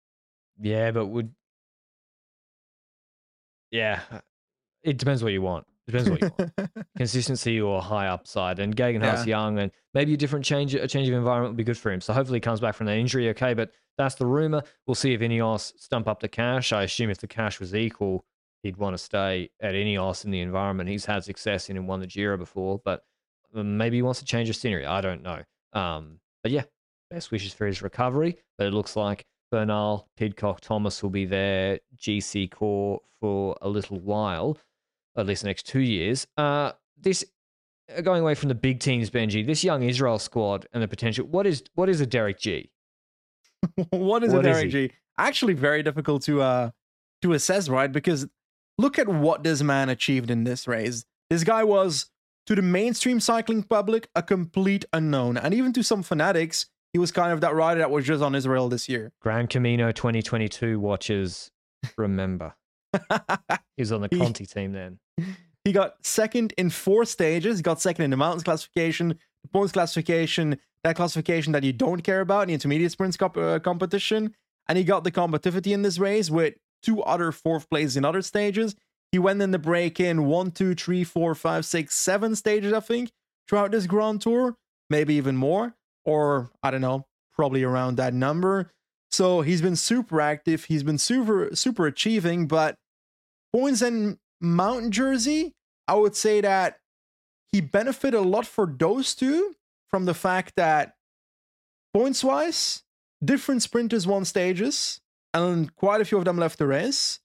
A: Yeah, but would yeah, it depends what you want. Depends what you want. [LAUGHS] Consistency or high upside. And Geoghegan Hart's young, and maybe a different change, a change of environment would be good for him. So hopefully he comes back from that injury. Okay, but that's the rumor. We'll see if Ineos stump up the cash. I assume if the cash was equal, he'd want to stay at Ineos in the environment. He's had success in and won the Giro before, but um, maybe he wants to change of scenery. I don't know. Um, but yeah, best wishes for his recovery. But it looks like Bernal, Pidcock, Thomas will be there, GC core for a little while, at least the next two years. Uh, this uh, going away from the big teams, Benji. This young Israel squad and the potential. What is what is a Derek Gee? [LAUGHS]
B: what is
A: What
B: it,
A: is
B: Eric
A: he?
B: G? Actually, very difficult to uh to assess, right? Because look at what this man achieved in this race. This guy was to the mainstream cycling public a complete unknown, and even to some fanatics, he was kind of that rider that was just on Israel this year.
A: Gran Camiño 2022 watchers remember. [LAUGHS] He was on the Conti team then.
B: He got second in four stages. He got second in the mountains classification, the points classification, that classification that you don't care about, in the intermediate sprints comp- uh, competition. And he got the competitivity in this race with two other fourth places in other stages. He went in the break in one, two, three, four, five, six, seven stages, I think, throughout this Grand Tour, maybe even more, or I don't know, probably around that number. So he's been super active. He's been super, super achieving, but points and mountain jersey, I would say that he benefited a lot for those two from the fact that points wise, different sprinters won stages, and quite a few of them left the race.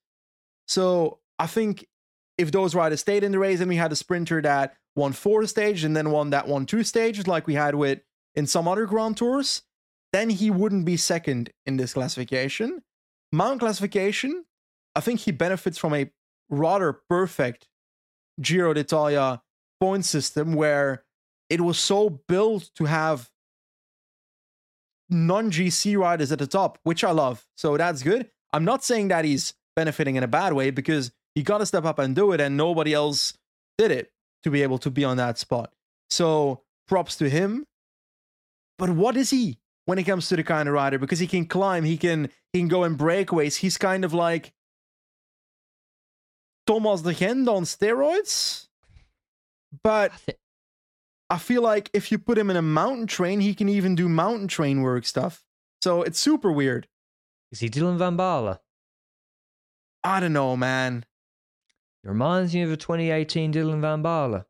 B: So I think if those riders stayed in the race and we had a sprinter that won four stages and then one that one two stages, like we had with in some other Grand Tours, then he wouldn't be second in this classification. Mount classification, I think he benefits from a rather perfect Giro d'Italia point system where it was so built to have non GC riders at the top, which I love. So that's good. I'm not saying that he's benefiting in a bad way because he got to step up and do it, and nobody else did it to be able to be on that spot. So props to him. But what is he when it comes to the kind of rider? Because he can climb, he can he can go in breakaways. He's kind of like Thomas De Gendt on steroids. But
A: I
B: feel like if you put him in a mountain train, he can even do mountain train work stuff. So it's super weird.
A: Is he Dylan Van Baarle?
B: I don't know, man.
A: He reminds me of a 2018 Dylan Van Baarle.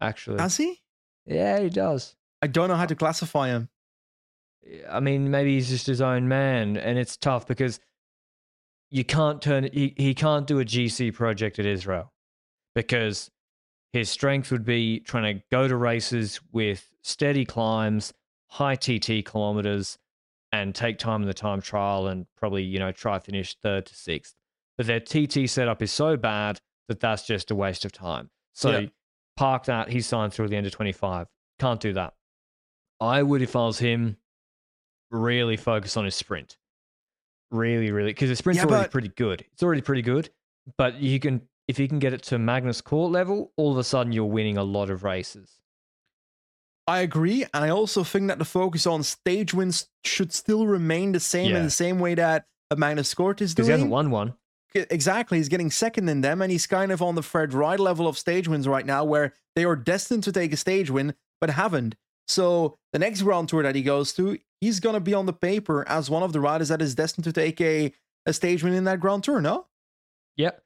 A: Actually,
B: Does he?
A: yeah, he does.
B: I don't know how to classify him.
A: I mean, maybe he's just his own man, and it's tough because you can't turn he, he can't do a GC project at Israel. because his strength would be trying to go to races with steady climbs, high TT kilometers, and take time in the time trial and probably, you know, try finish third to sixth. But their TT setup is so bad that that's just a waste of time. So
B: Yeah.
A: park that. He's signed through the end of 25. Can't do that. I would, if I was him, really focus on his sprint. Really, really, because the sprint's
B: Yeah,
A: already
B: but-
A: pretty good. It's already pretty good, but you can if you can get it to Magnus Cort level, all of a sudden you're winning a lot of races.
B: I agree, and I also think that the focus on stage wins should still remain the same
A: Yeah.
B: in the same way that a Magnus Cort is
A: Because
B: doing.
A: he hasn't won one.
B: Exactly, he's getting second in them, and he's kind of on the Fred Wright level of stage wins right now, where they are destined to take a stage win, but haven't. So the next Grand Tour that he goes to, he's gonna be on the paper as one of the riders that is destined to take a, a stage win in that Grand Tour. No,
A: Yep.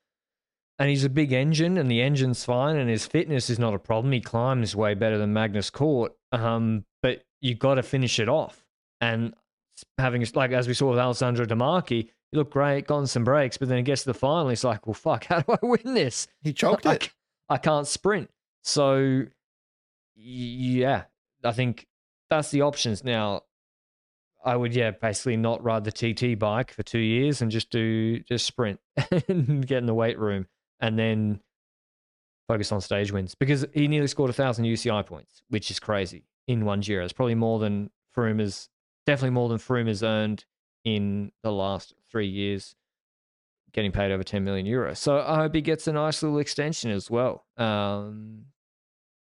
A: And he's a big engine, and the engine's fine, and his fitness is not a problem. He climbs way better than Magnus Cort. Um, but you got to finish it off. And having, like, as we saw with Alessandro De Marchi, he looked great, got on some breaks, but then it gets to the final. He's like, well, fuck, [LAUGHS] how do I win this?
B: he choked [LAUGHS]
A: I,
B: it.
A: I can't sprint. So, yeah, I think that's the options. Now, I would, yeah, basically not ride the TT bike for two years and just do just sprint [LAUGHS] and get in the weight room and then focus on stage wins because he nearly scored a thousand UCI points, which is crazy in one Giro. It's probably more than Froome has, definitely more than Froome has earned in the last three years, getting paid over 10 million euros. So I hope he gets a nice little extension as well. Um,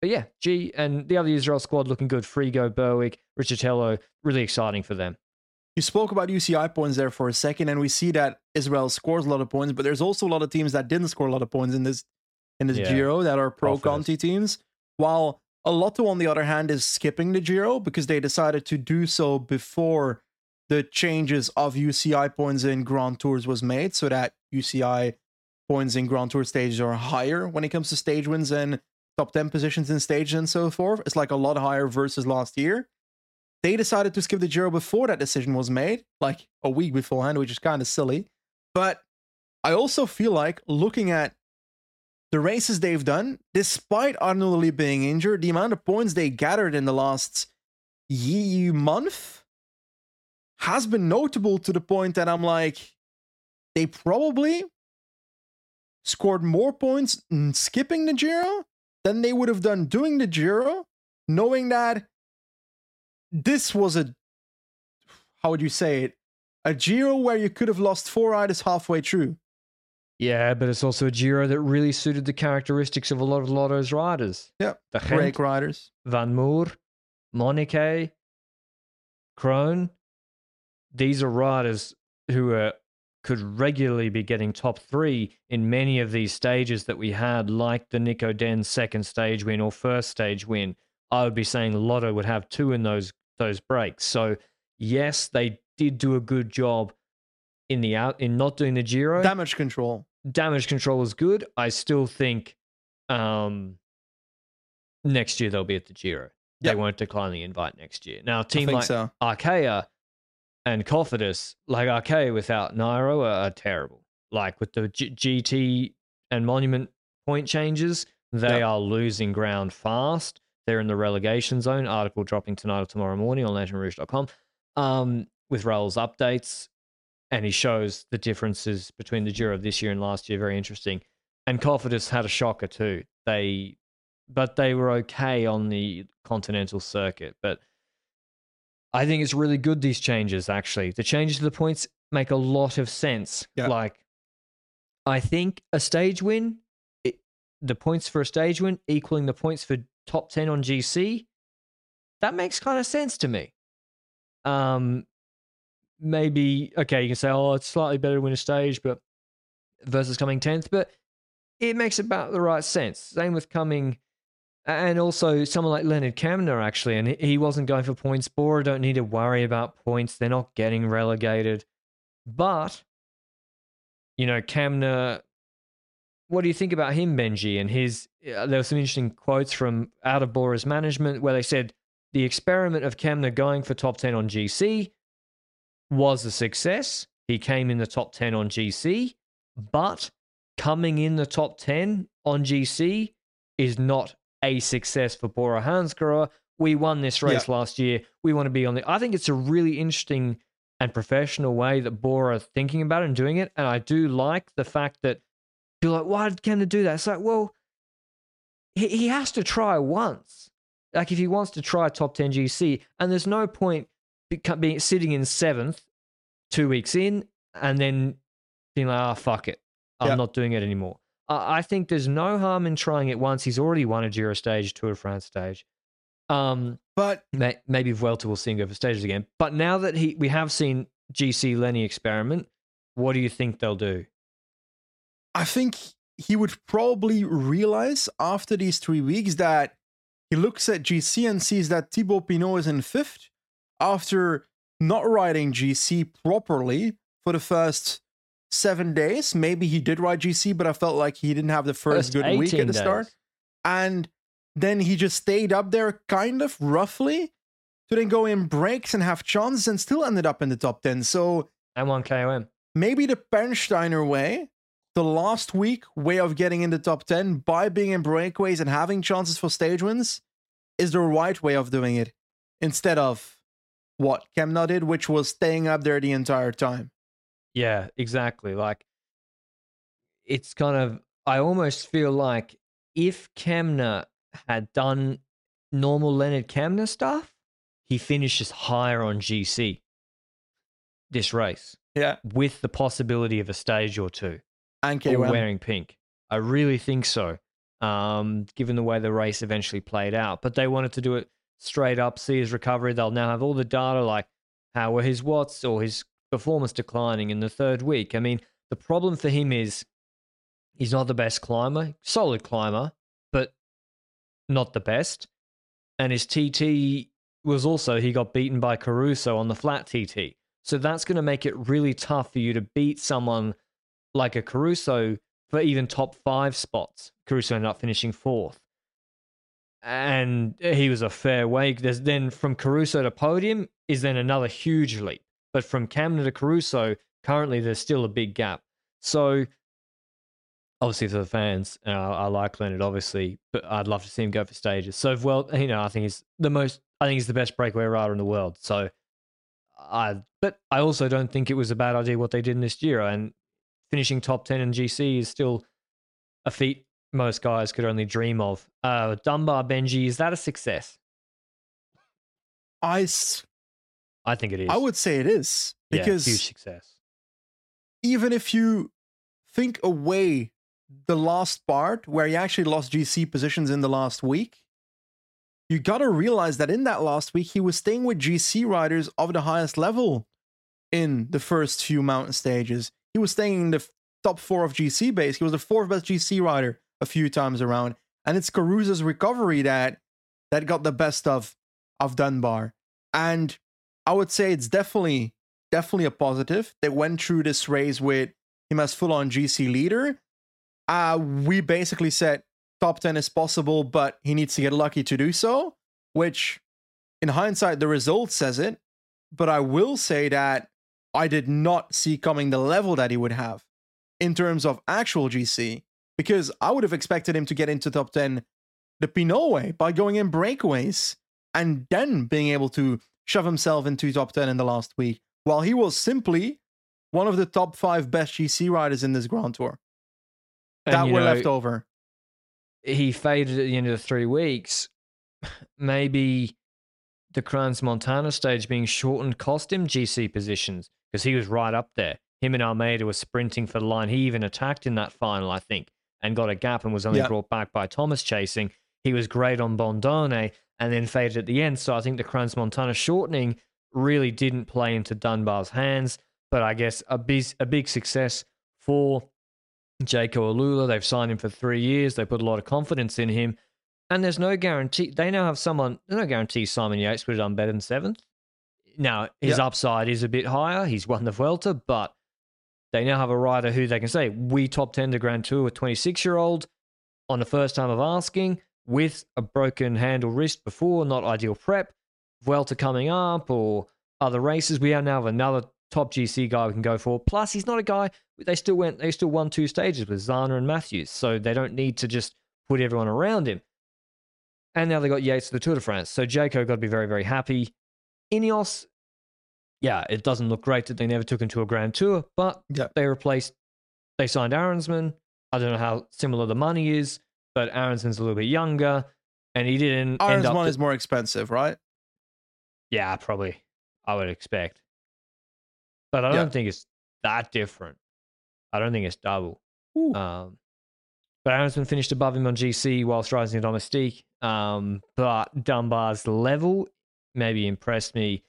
A: but yeah, Gee and the other Israel squad looking good. Frigo, Berwick, Riccitello, really exciting for them.
B: You spoke about UCI points there for a second, and we see that Israel scores a lot of points, but there's also a lot of teams that didn't score a lot of points in this in this
A: Yeah.
B: Giro that are pro Conti teams. While a Lotto, on the other hand, is skipping the Giro because they decided to do so before the changes of UCI points in Grand Tours was made, so that UCI points in Grand Tour stages are higher when it comes to stage wins and top 10 positions in stages and so forth. It's like a lot higher versus last year. They decided to skip the Giro before that decision was made, like a week beforehand, which is kind of silly. But I also feel like looking at the races they've done, despite Arnaud being injured, the amount of points they gathered in the last ye month has been notable to the point that I'm like, they probably scored more points in skipping the Giro than they would have done doing the Giro, knowing that this was a how would you say it? A Giro where you could have lost four riders halfway through.
A: Yeah, but it's also a Giro that really suited the characteristics of a lot of Lotto's riders.
B: Yep. De
A: Gendt,
B: riders.
A: Van Moer, Moniquet, Kron. These are riders who are, could regularly be getting top three in many of these stages that we had, like the Nico Denz second stage win or first stage win. I would be saying Lotto would have two in those those breaks. So yes, they did do a good job in the out in not doing the Giro
B: Damage control.
A: damage control is good. I still think um, next year they'll be at the Giro. They won't decline the invite next year. Now, a team like
B: so.
A: Arkea and Cofidis, like Arkea without Nairo, are, are terrible. Like with the G- GT and Monument point changes, they
B: Yep.
A: are losing ground fast. They're in the relegation zone. Article dropping tonight or tomorrow morning on lanternerouge.com um, with Raul's updates. And he shows the differences between the Giro of this year and last year. Very interesting. And Cofidis had a shocker too. They, but they were okay on the continental circuit. But I think it's really good these changes. Actually, the changes to the points make a lot of sense.
B: Yeah.
A: Like, I think a stage win, it, the points for a stage win equaling the points for top ten on GC, that makes kind of sense to me. Um, maybe okay, you can say, oh, it's slightly better to win a stage, but versus coming tenth, but it makes about the right sense. Same with coming, and also someone like Lennard Kamna actually, and he- wasn't going for points. Bora don't need to worry about points; they're not getting relegated. But you know, Kamna. What do you think about him, Benji? And his uh, there were some interesting quotes from out of Bora's management where they said the experiment of Kamna going for top ten on GC was a success. He came in the top 10 on GC, but coming in the top 10 on GC is not a success for Bora Hansgrohe. We won this race yeah. last year. We want to be on the. I think it's a really interesting and professional way that Bora are thinking about it and doing it. And I do like the fact that you're like, why did Kamna do that? It's like, well, he, he has to try once. Like if he wants to try top 10 GC, and there's no point being sitting in seventh two weeks in and then being like, oh, fuck it. I'm yep. not doing it anymore. I think there's no harm in trying it once. He's already won a Giro stage, Tour de France stage. Um,
B: but
A: may, maybe Vuelta will see him go for stages again. But now that he, we have seen GC Lenny experiment, what do you think they'll do?
B: I think he would probably realize after these three weeks that he looks at GC and sees that Thibaut Pinot is in fifth after not riding GC properly for the first seven days. Maybe he did ride GC, but I felt like he didn't have the first, first good week at the days. start. And then he just stayed up there kind of roughly to then go in breaks and have chances and still ended up in the top 10. So
A: I won KOM.
B: Maybe the Pernsteiner way, the last week way of getting in the top 10 by being in breakaways and having chances for stage wins is the right way of doing it instead of what Kamna did, which was staying up there the entire time.
A: Yeah, exactly. Like it's kind of I almost feel like if Kamna had done normal Lennard Kamna stuff, he finishes higher on GC this race.
B: Yeah.
A: With the possibility of a stage or two.
B: And KOM.
A: wearing pink. I really think so. Um, given the way the race eventually played out. But they wanted to do it straight up, see his recovery. They'll now have all the data like how were his watts or his performance declining in the third week. I mean, the problem for him is he's not the best climber, solid climber, but not the best. And his TT was also, he got beaten by Caruso on the flat TT. So that's going to make it really tough for you to beat someone like a Caruso for even top five spots. Caruso ended up finishing fourth. And he was a fair way. There's then from Caruso to podium is then another huge leap. But from Kamna to Caruso, currently there's still a big gap. So obviously for the fans, uh, I like Lennard, obviously, but I'd love to see him go for stages. So well, you know, I think he's the most. I think he's the best breakaway rider in the world. So I, but I also don't think it was a bad idea what they did in this Giro. And finishing top ten in GC is still a feat most guys could only dream of. Uh, Dunbar Benji, is that a success?
B: I
A: I think it is.
B: I would say it is because
A: yeah, huge success.
B: Even if you think away the last part where he actually lost GC positions in the last week, you got to realize that in that last week he was staying with GC riders of the highest level in the first few mountain stages. He was staying in the top four of GC base. He was the fourth best GC rider a few times around, and it's Caruso's recovery that that got the best of of Dunbar. And I would say it's definitely definitely a positive. They went through this race with him as full on GC leader. Uh, we basically said top 10 is possible, but he needs to get lucky to do so, which in hindsight, the result says it. But I will say that I did not see coming the level that he would have in terms of actual GC, because I would have expected him to get into top 10 the Pinot way by going in breakaways and then being able to shove himself into top 10 in the last week, while he was simply one of the top five best GC riders in this Grand Tour. And that were know, left over.
A: He faded at the end of the three weeks. Maybe the Crans Montana stage being shortened cost him GC positions because he was right up there. Him and Almeida were sprinting for the line. He even attacked in that final, I think, and got a gap and was only yep. brought back by Thomas chasing. He was great on Bondone and then faded at the end. So I think the Crans Montana shortening really didn't play into Dunbar's hands. But I guess a big, a big success for Jayco AlUla. They've signed him for three years. They put a lot of confidence in him. And there's no guarantee. They now have someone, there's no guarantee Simon Yates would have done better than seventh. Now, his yep. upside is a bit higher. He's won the Vuelta, but they now have a rider who they can say, we top 10 the Grand Tour with 26 year old on the first time of asking with a broken handle wrist before, not ideal prep, Vuelta coming up or other races. We now have another top GC guy we can go for. Plus, he's not a guy. They still went. They still won two stages with Zana and Matthews, so they don't need to just put everyone around him. And now they got Yates to the Tour de France, so Jayco got to be very very happy. Ineos, yeah, it doesn't look great that they never took him to a Grand Tour, but
B: Yeah.
A: they replaced. They signed Arensman. I don't know how similar the money is, but Arensman's a little bit younger, and he didn't end up.
B: One is more expensive, right?
A: yeah, probably. I would expect. But I
B: Yeah.
A: don't think it's that different. I don't think it's double. Um, but Aaronsman finished above him on GC whilst rising in Domestique. Um, but Dunbar's level maybe impressed me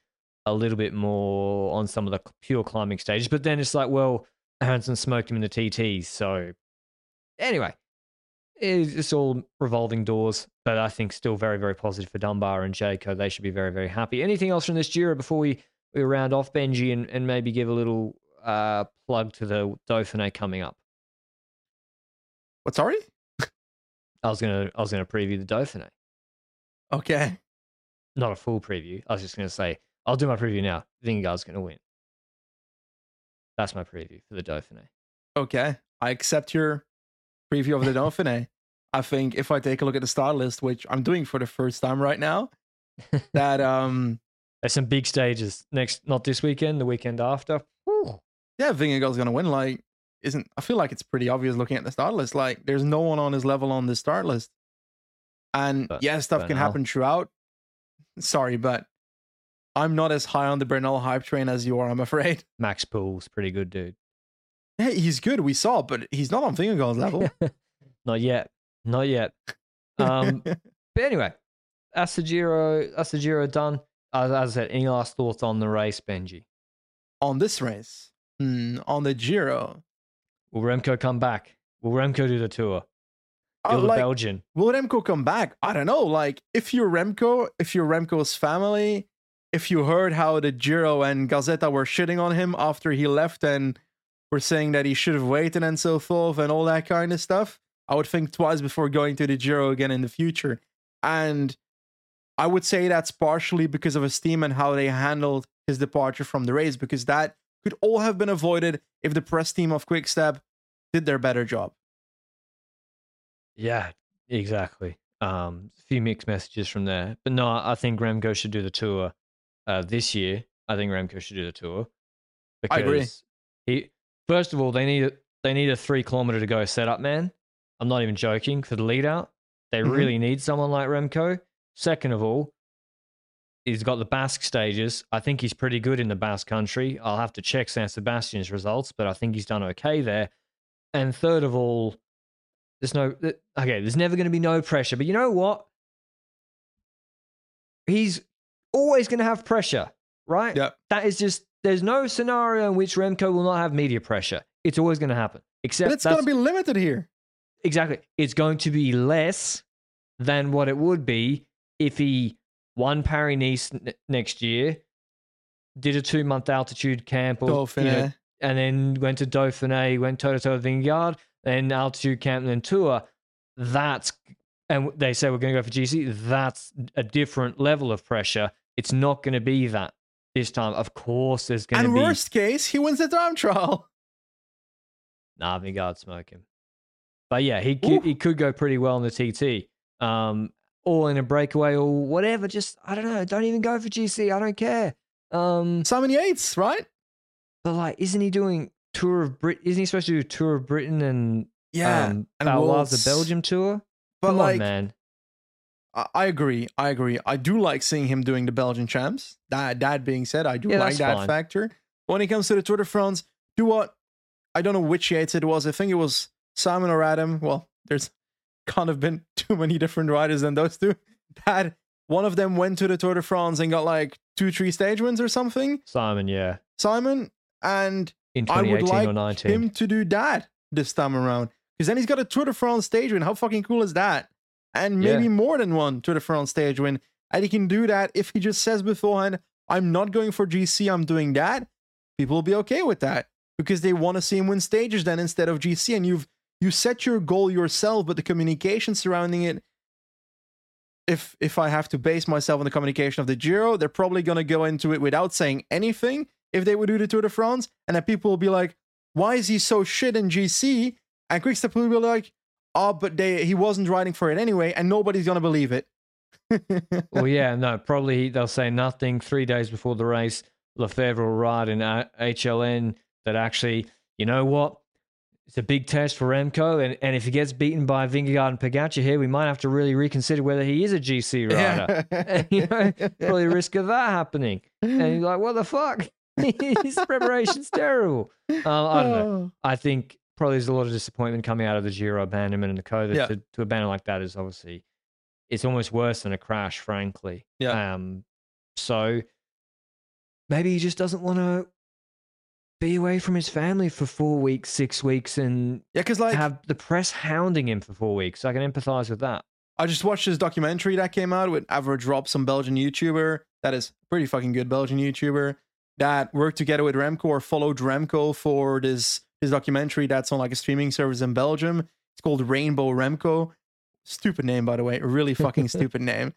A: a little bit more on some of the pure climbing stages. But then it's like, well, Arensman smoked him in the TTs. So anyway, it's all revolving doors. But I think still very, very positive for Dunbar and Jayco. They should be very, very happy. Anything else from this Giro before we, we round off, Benji, and, and maybe give a little uh, plug to the Dauphiné coming up?
B: What? Sorry.
A: I was gonna I was gonna preview the Dauphiné.
B: Okay.
A: Not a full preview. I was just gonna say I'll do my preview now. Vingegaard's gonna win. That's my preview for the Dauphiné.
B: Okay. I accept your preview of the Dauphiné. I think if I take a look at the start list, which I'm doing for the first time right now, [LAUGHS] that um
A: There's some big stages next, not this weekend, the weekend after. Whew.
B: yeah, Vingegaard's gonna win. Like, isn't I feel like it's pretty obvious looking at the start list. Like, there's no one on his level on the start list. And
A: But-
B: yeah, stuff can happen throughout. Sorry, but I'm not as high on the Bernal hype train as you are, I'm afraid. [LAUGHS]
A: Max Poole's pretty good, dude.
B: Hey, he's good, we saw, but he's not on Vingegaard's level. [LAUGHS]
A: Not yet. Not yet. Um, [LAUGHS] but anyway, that's the Giro. That's the Giro done. As, as I said, any last thoughts on the race, Benji?
B: on this race, hmm, on the Giro,
A: Will Remco come back? Will Remco do the tour?
B: uh,
A: Will the
B: like,
A: Belgian?
B: will Remco come back? I don't know. Like, if you're Remco, if you're Remco's family, if you heard how the Giro and Gazzetta were shitting on him after he left and were saying that he should have waited and so forth and all that kind of stuff, I would think twice before going to the Giro again in the future. And I would say that's partially because of his team and how they handled his departure from the race, because that could all have been avoided if the press team of Quickstep did their better job.
A: Yeah, exactly. Um, a few mixed messages from there, but no, I think Remco should do the tour uh, this year. I think Remco should do the tour.
B: I agree.
A: because He first of all, they need they need a three kilometer to go setup man. I'm not even joking for the lead out. They
B: Mhm.
A: really need someone like Remco. Second of all, he's got the Basque stages. I think he's pretty good in the Basque country. I'll have to check San Sebastian's results, but I think he's done okay there. And third of all, there's no okay. There's never going to be no pressure, but you know what? He's always going to have pressure, right?
B: Yep.
A: That is just there's no scenario in which Remco will not have media pressure. It's always going to happen. Except
B: But it's going to be limited here.
A: Exactly. It's going to be less than what it would be if he won Paris Nice n- next year, did a two month altitude camp, or you know, and then went to Dauphiné, went toe to toe with Vingegaard, then altitude camp, and then tour. That's and they say we're going to go for GC. That's a different level of pressure. It's not going to be that this time. Of course, there's going to be.
B: And worst case, he wins the time trial.
A: Nah, Vingegaard smoke him. But yeah, he could, he could go pretty well in the TT. Um, or in a breakaway or whatever. Just I don't know. Don't even go for GC. I don't care. Um,
B: Simon Yates, right?
A: but like, isn't he doing tour of Brit? Isn't he supposed to do tour of Britain and
B: Yeah.
A: um,
B: and Worlds.
A: the Belgium tour?
B: But
A: Come
B: like,
A: on, man.
B: I, I agree. I agree. I do like seeing him doing the Belgian champs. That that being said, I do
A: Yeah,
B: like that
A: fine.
B: factor. When it comes to the Tour de France, do what? I don't know which Yates it was. I think it was Simon or Adam. Well, there's kind of been [LAUGHS] too many different riders than those two. That one of them went to the Tour de France and got like two, three stage wins or something.
A: Simon, yeah,
B: Simon and
A: in
B: I would like
A: or 19.
B: him to do that this time around. Because then he's got a Tour de France stage win. How fucking cool is that? And maybe
A: Yeah.
B: more than one Tour de France stage win. And he can do that if he just says beforehand, I'm not going for GC, I'm doing that. People will be okay with that because they want to see him win stages then instead of GC. And you've you set your goal yourself, but the communication surrounding it. If if I have to base myself on the communication of the Giro, they're probably gonna go into it without saying anything if they would do the Tour de France, and then people will be like, "Why is he so shit in GC?" And Quickstep will be like, "Oh, but they he wasn't riding for it anyway, and nobody's gonna believe it." [LAUGHS]
A: well, yeah, no, probably they'll say nothing three days before the race. Lefevere will ride in uh, HLN that actually, you know what? It's a big test for Remco, and, and if he gets beaten by Vingegaard and Pogacar here, we might have to really reconsider whether he is a GC rider. Yeah. you know, probably risk of that happening. And you're like, what the fuck? [LAUGHS] His preparation's [LAUGHS] terrible. Um, I don't know. Oh. I think probably there's a lot of disappointment coming out of the Giro abandonment and the Coda yeah. to, to abandon like that is obviously it's almost worse than a crash, frankly.
B: Yeah.
A: Um, so maybe he just doesn't want to be away from his family for four weeks, six weeks, and
B: yeah, because like
A: have the press hounding him for four weeks. I can empathize with that.
B: I just watched his documentary that came out with Average Rob, some Belgian YouTuber that is pretty fucking good Belgian YouTuber that worked together with Remco or followed Remco for this his documentary that's on like a streaming service in Belgium. It's called Rainbow Remco. Stupid name, by the way. A really fucking [LAUGHS] stupid name.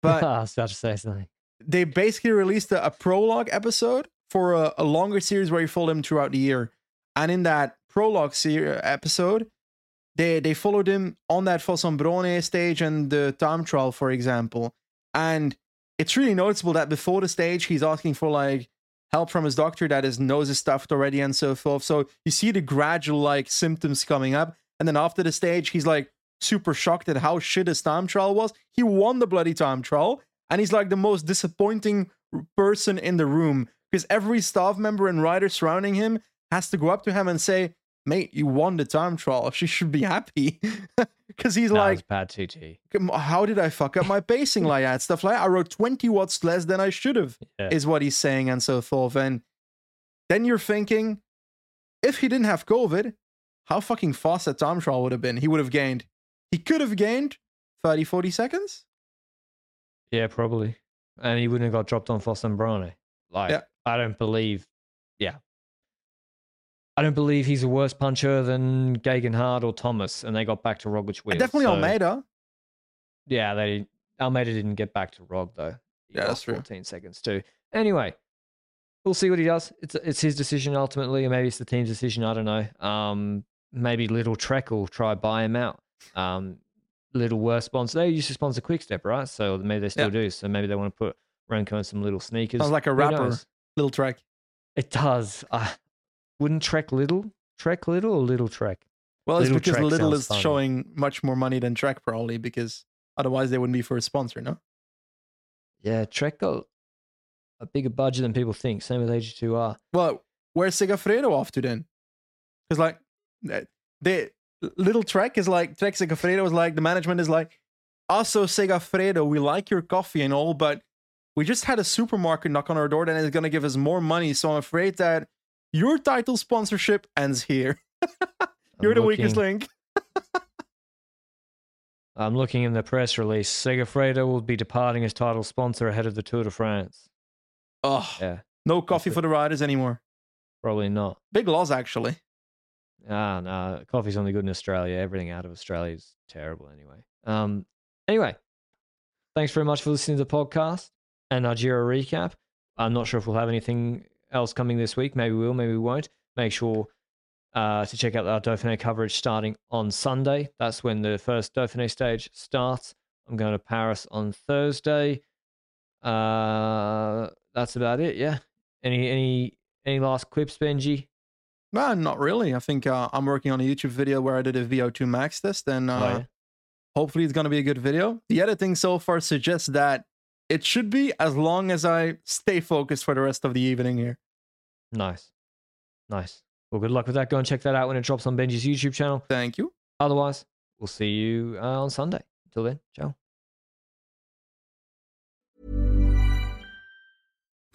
B: But [LAUGHS]
A: I was about to say something.
B: They basically released a, a prologue episode for a, a, longer series where you follow him throughout the year. And in that prologue ser- episode, they they followed him on that Fossombrone stage and the time trial, for example. And it's really noticeable that before the stage, he's asking for like help from his doctor that his nose is stuffed already and so forth. So you see the gradual like symptoms coming up. And then after the stage, he's like, super shocked at how shit his time trial was. He won the bloody time trial, and he's like the most disappointing person in the room because every staff member and rider surrounding him has to go up to him and say, "Mate, you won the time trial. [LAUGHS] She should be happy." [LAUGHS] Because he's
A: that
B: like,
A: "Bad TT.
B: How did I fuck up my pacing like that? Stuff like that. I wrote twenty watts less than I should have." [LAUGHS] Yeah. Is what he's saying and so forth. And then you're thinking, if he didn't have COVID, how fucking fast that time trial would have been. He would have gained he could have gained 30, 40 seconds.
A: Yeah, probably. And he wouldn't have got dropped on Fossombrone. Like, yeah. I don't believe, yeah. I don't believe he's a worse puncher than Geoghegan Hart or Thomas, and they got back to Roglic with.
B: Definitely so, Almeida.
A: Yeah, they Almeida didn't get back to Rog though.
B: He yeah, that's
A: 14 true. seconds too. Anyway, we'll see what he does. It's it's his decision ultimately, or maybe it's the team's decision. I don't know. Um, maybe Lidl-Trek will try buy him out. Um, Lidl worse sponsor. They used to sponsor Quickstep, right? So maybe they still yeah. do. So maybe they want to put Remco in some little sneakers.
B: Sounds like a rapper. Little Trek.
A: It does. Uh, wouldn't Trek Little? Trek Little or Little Trek?
B: Well, it's
A: little
B: because Trek Little is funny. showing much more money than Trek, probably, because otherwise they wouldn't be for a sponsor, no?
A: Yeah, Trek got a bigger budget than people think. Same with AG2R.
B: Well, where's Segafredo off to then? Because, like, they little Trek is like Trek Segafredo is like the management is like also Segafredo, we like your coffee and all, but we just had a supermarket knock on our door and it's gonna give us more money. So I'm afraid that your title sponsorship ends here. [LAUGHS] You're the weakest link. [LAUGHS]
A: I'm looking in the press release. Segafredo will be departing as title sponsor ahead of the Tour de France.
B: Oh, yeah. No coffee for the riders anymore.
A: Probably not.
B: Big loss, actually.
A: Ah, no, coffee's only good in Australia. Everything out of Australia is terrible anyway. Um, anyway, thanks very much for listening to the podcast and our Giro recap. I'm not sure if we'll have anything else coming this week. Maybe we will, maybe we won't. Make sure uh, to check out our Dauphiné coverage starting on Sunday. That's when the first Dauphiné stage starts. I'm going to Paris on Thursday. Uh, that's about it. Yeah. Any any any last clips, Benji?
B: Well, not really. I think uh, I'm working on a YouTube video where I did a VO2 max test, and uh, oh, yeah. hopefully it's going to be a good video. The editing so far suggests that it should be as long as I stay focused for the rest of the evening here.
A: Nice. Nice. Well, good luck with that. Go and check that out when it drops on Benji's YouTube channel.
B: Thank you.
A: Otherwise, we'll see you uh, on Sunday. Until then, ciao.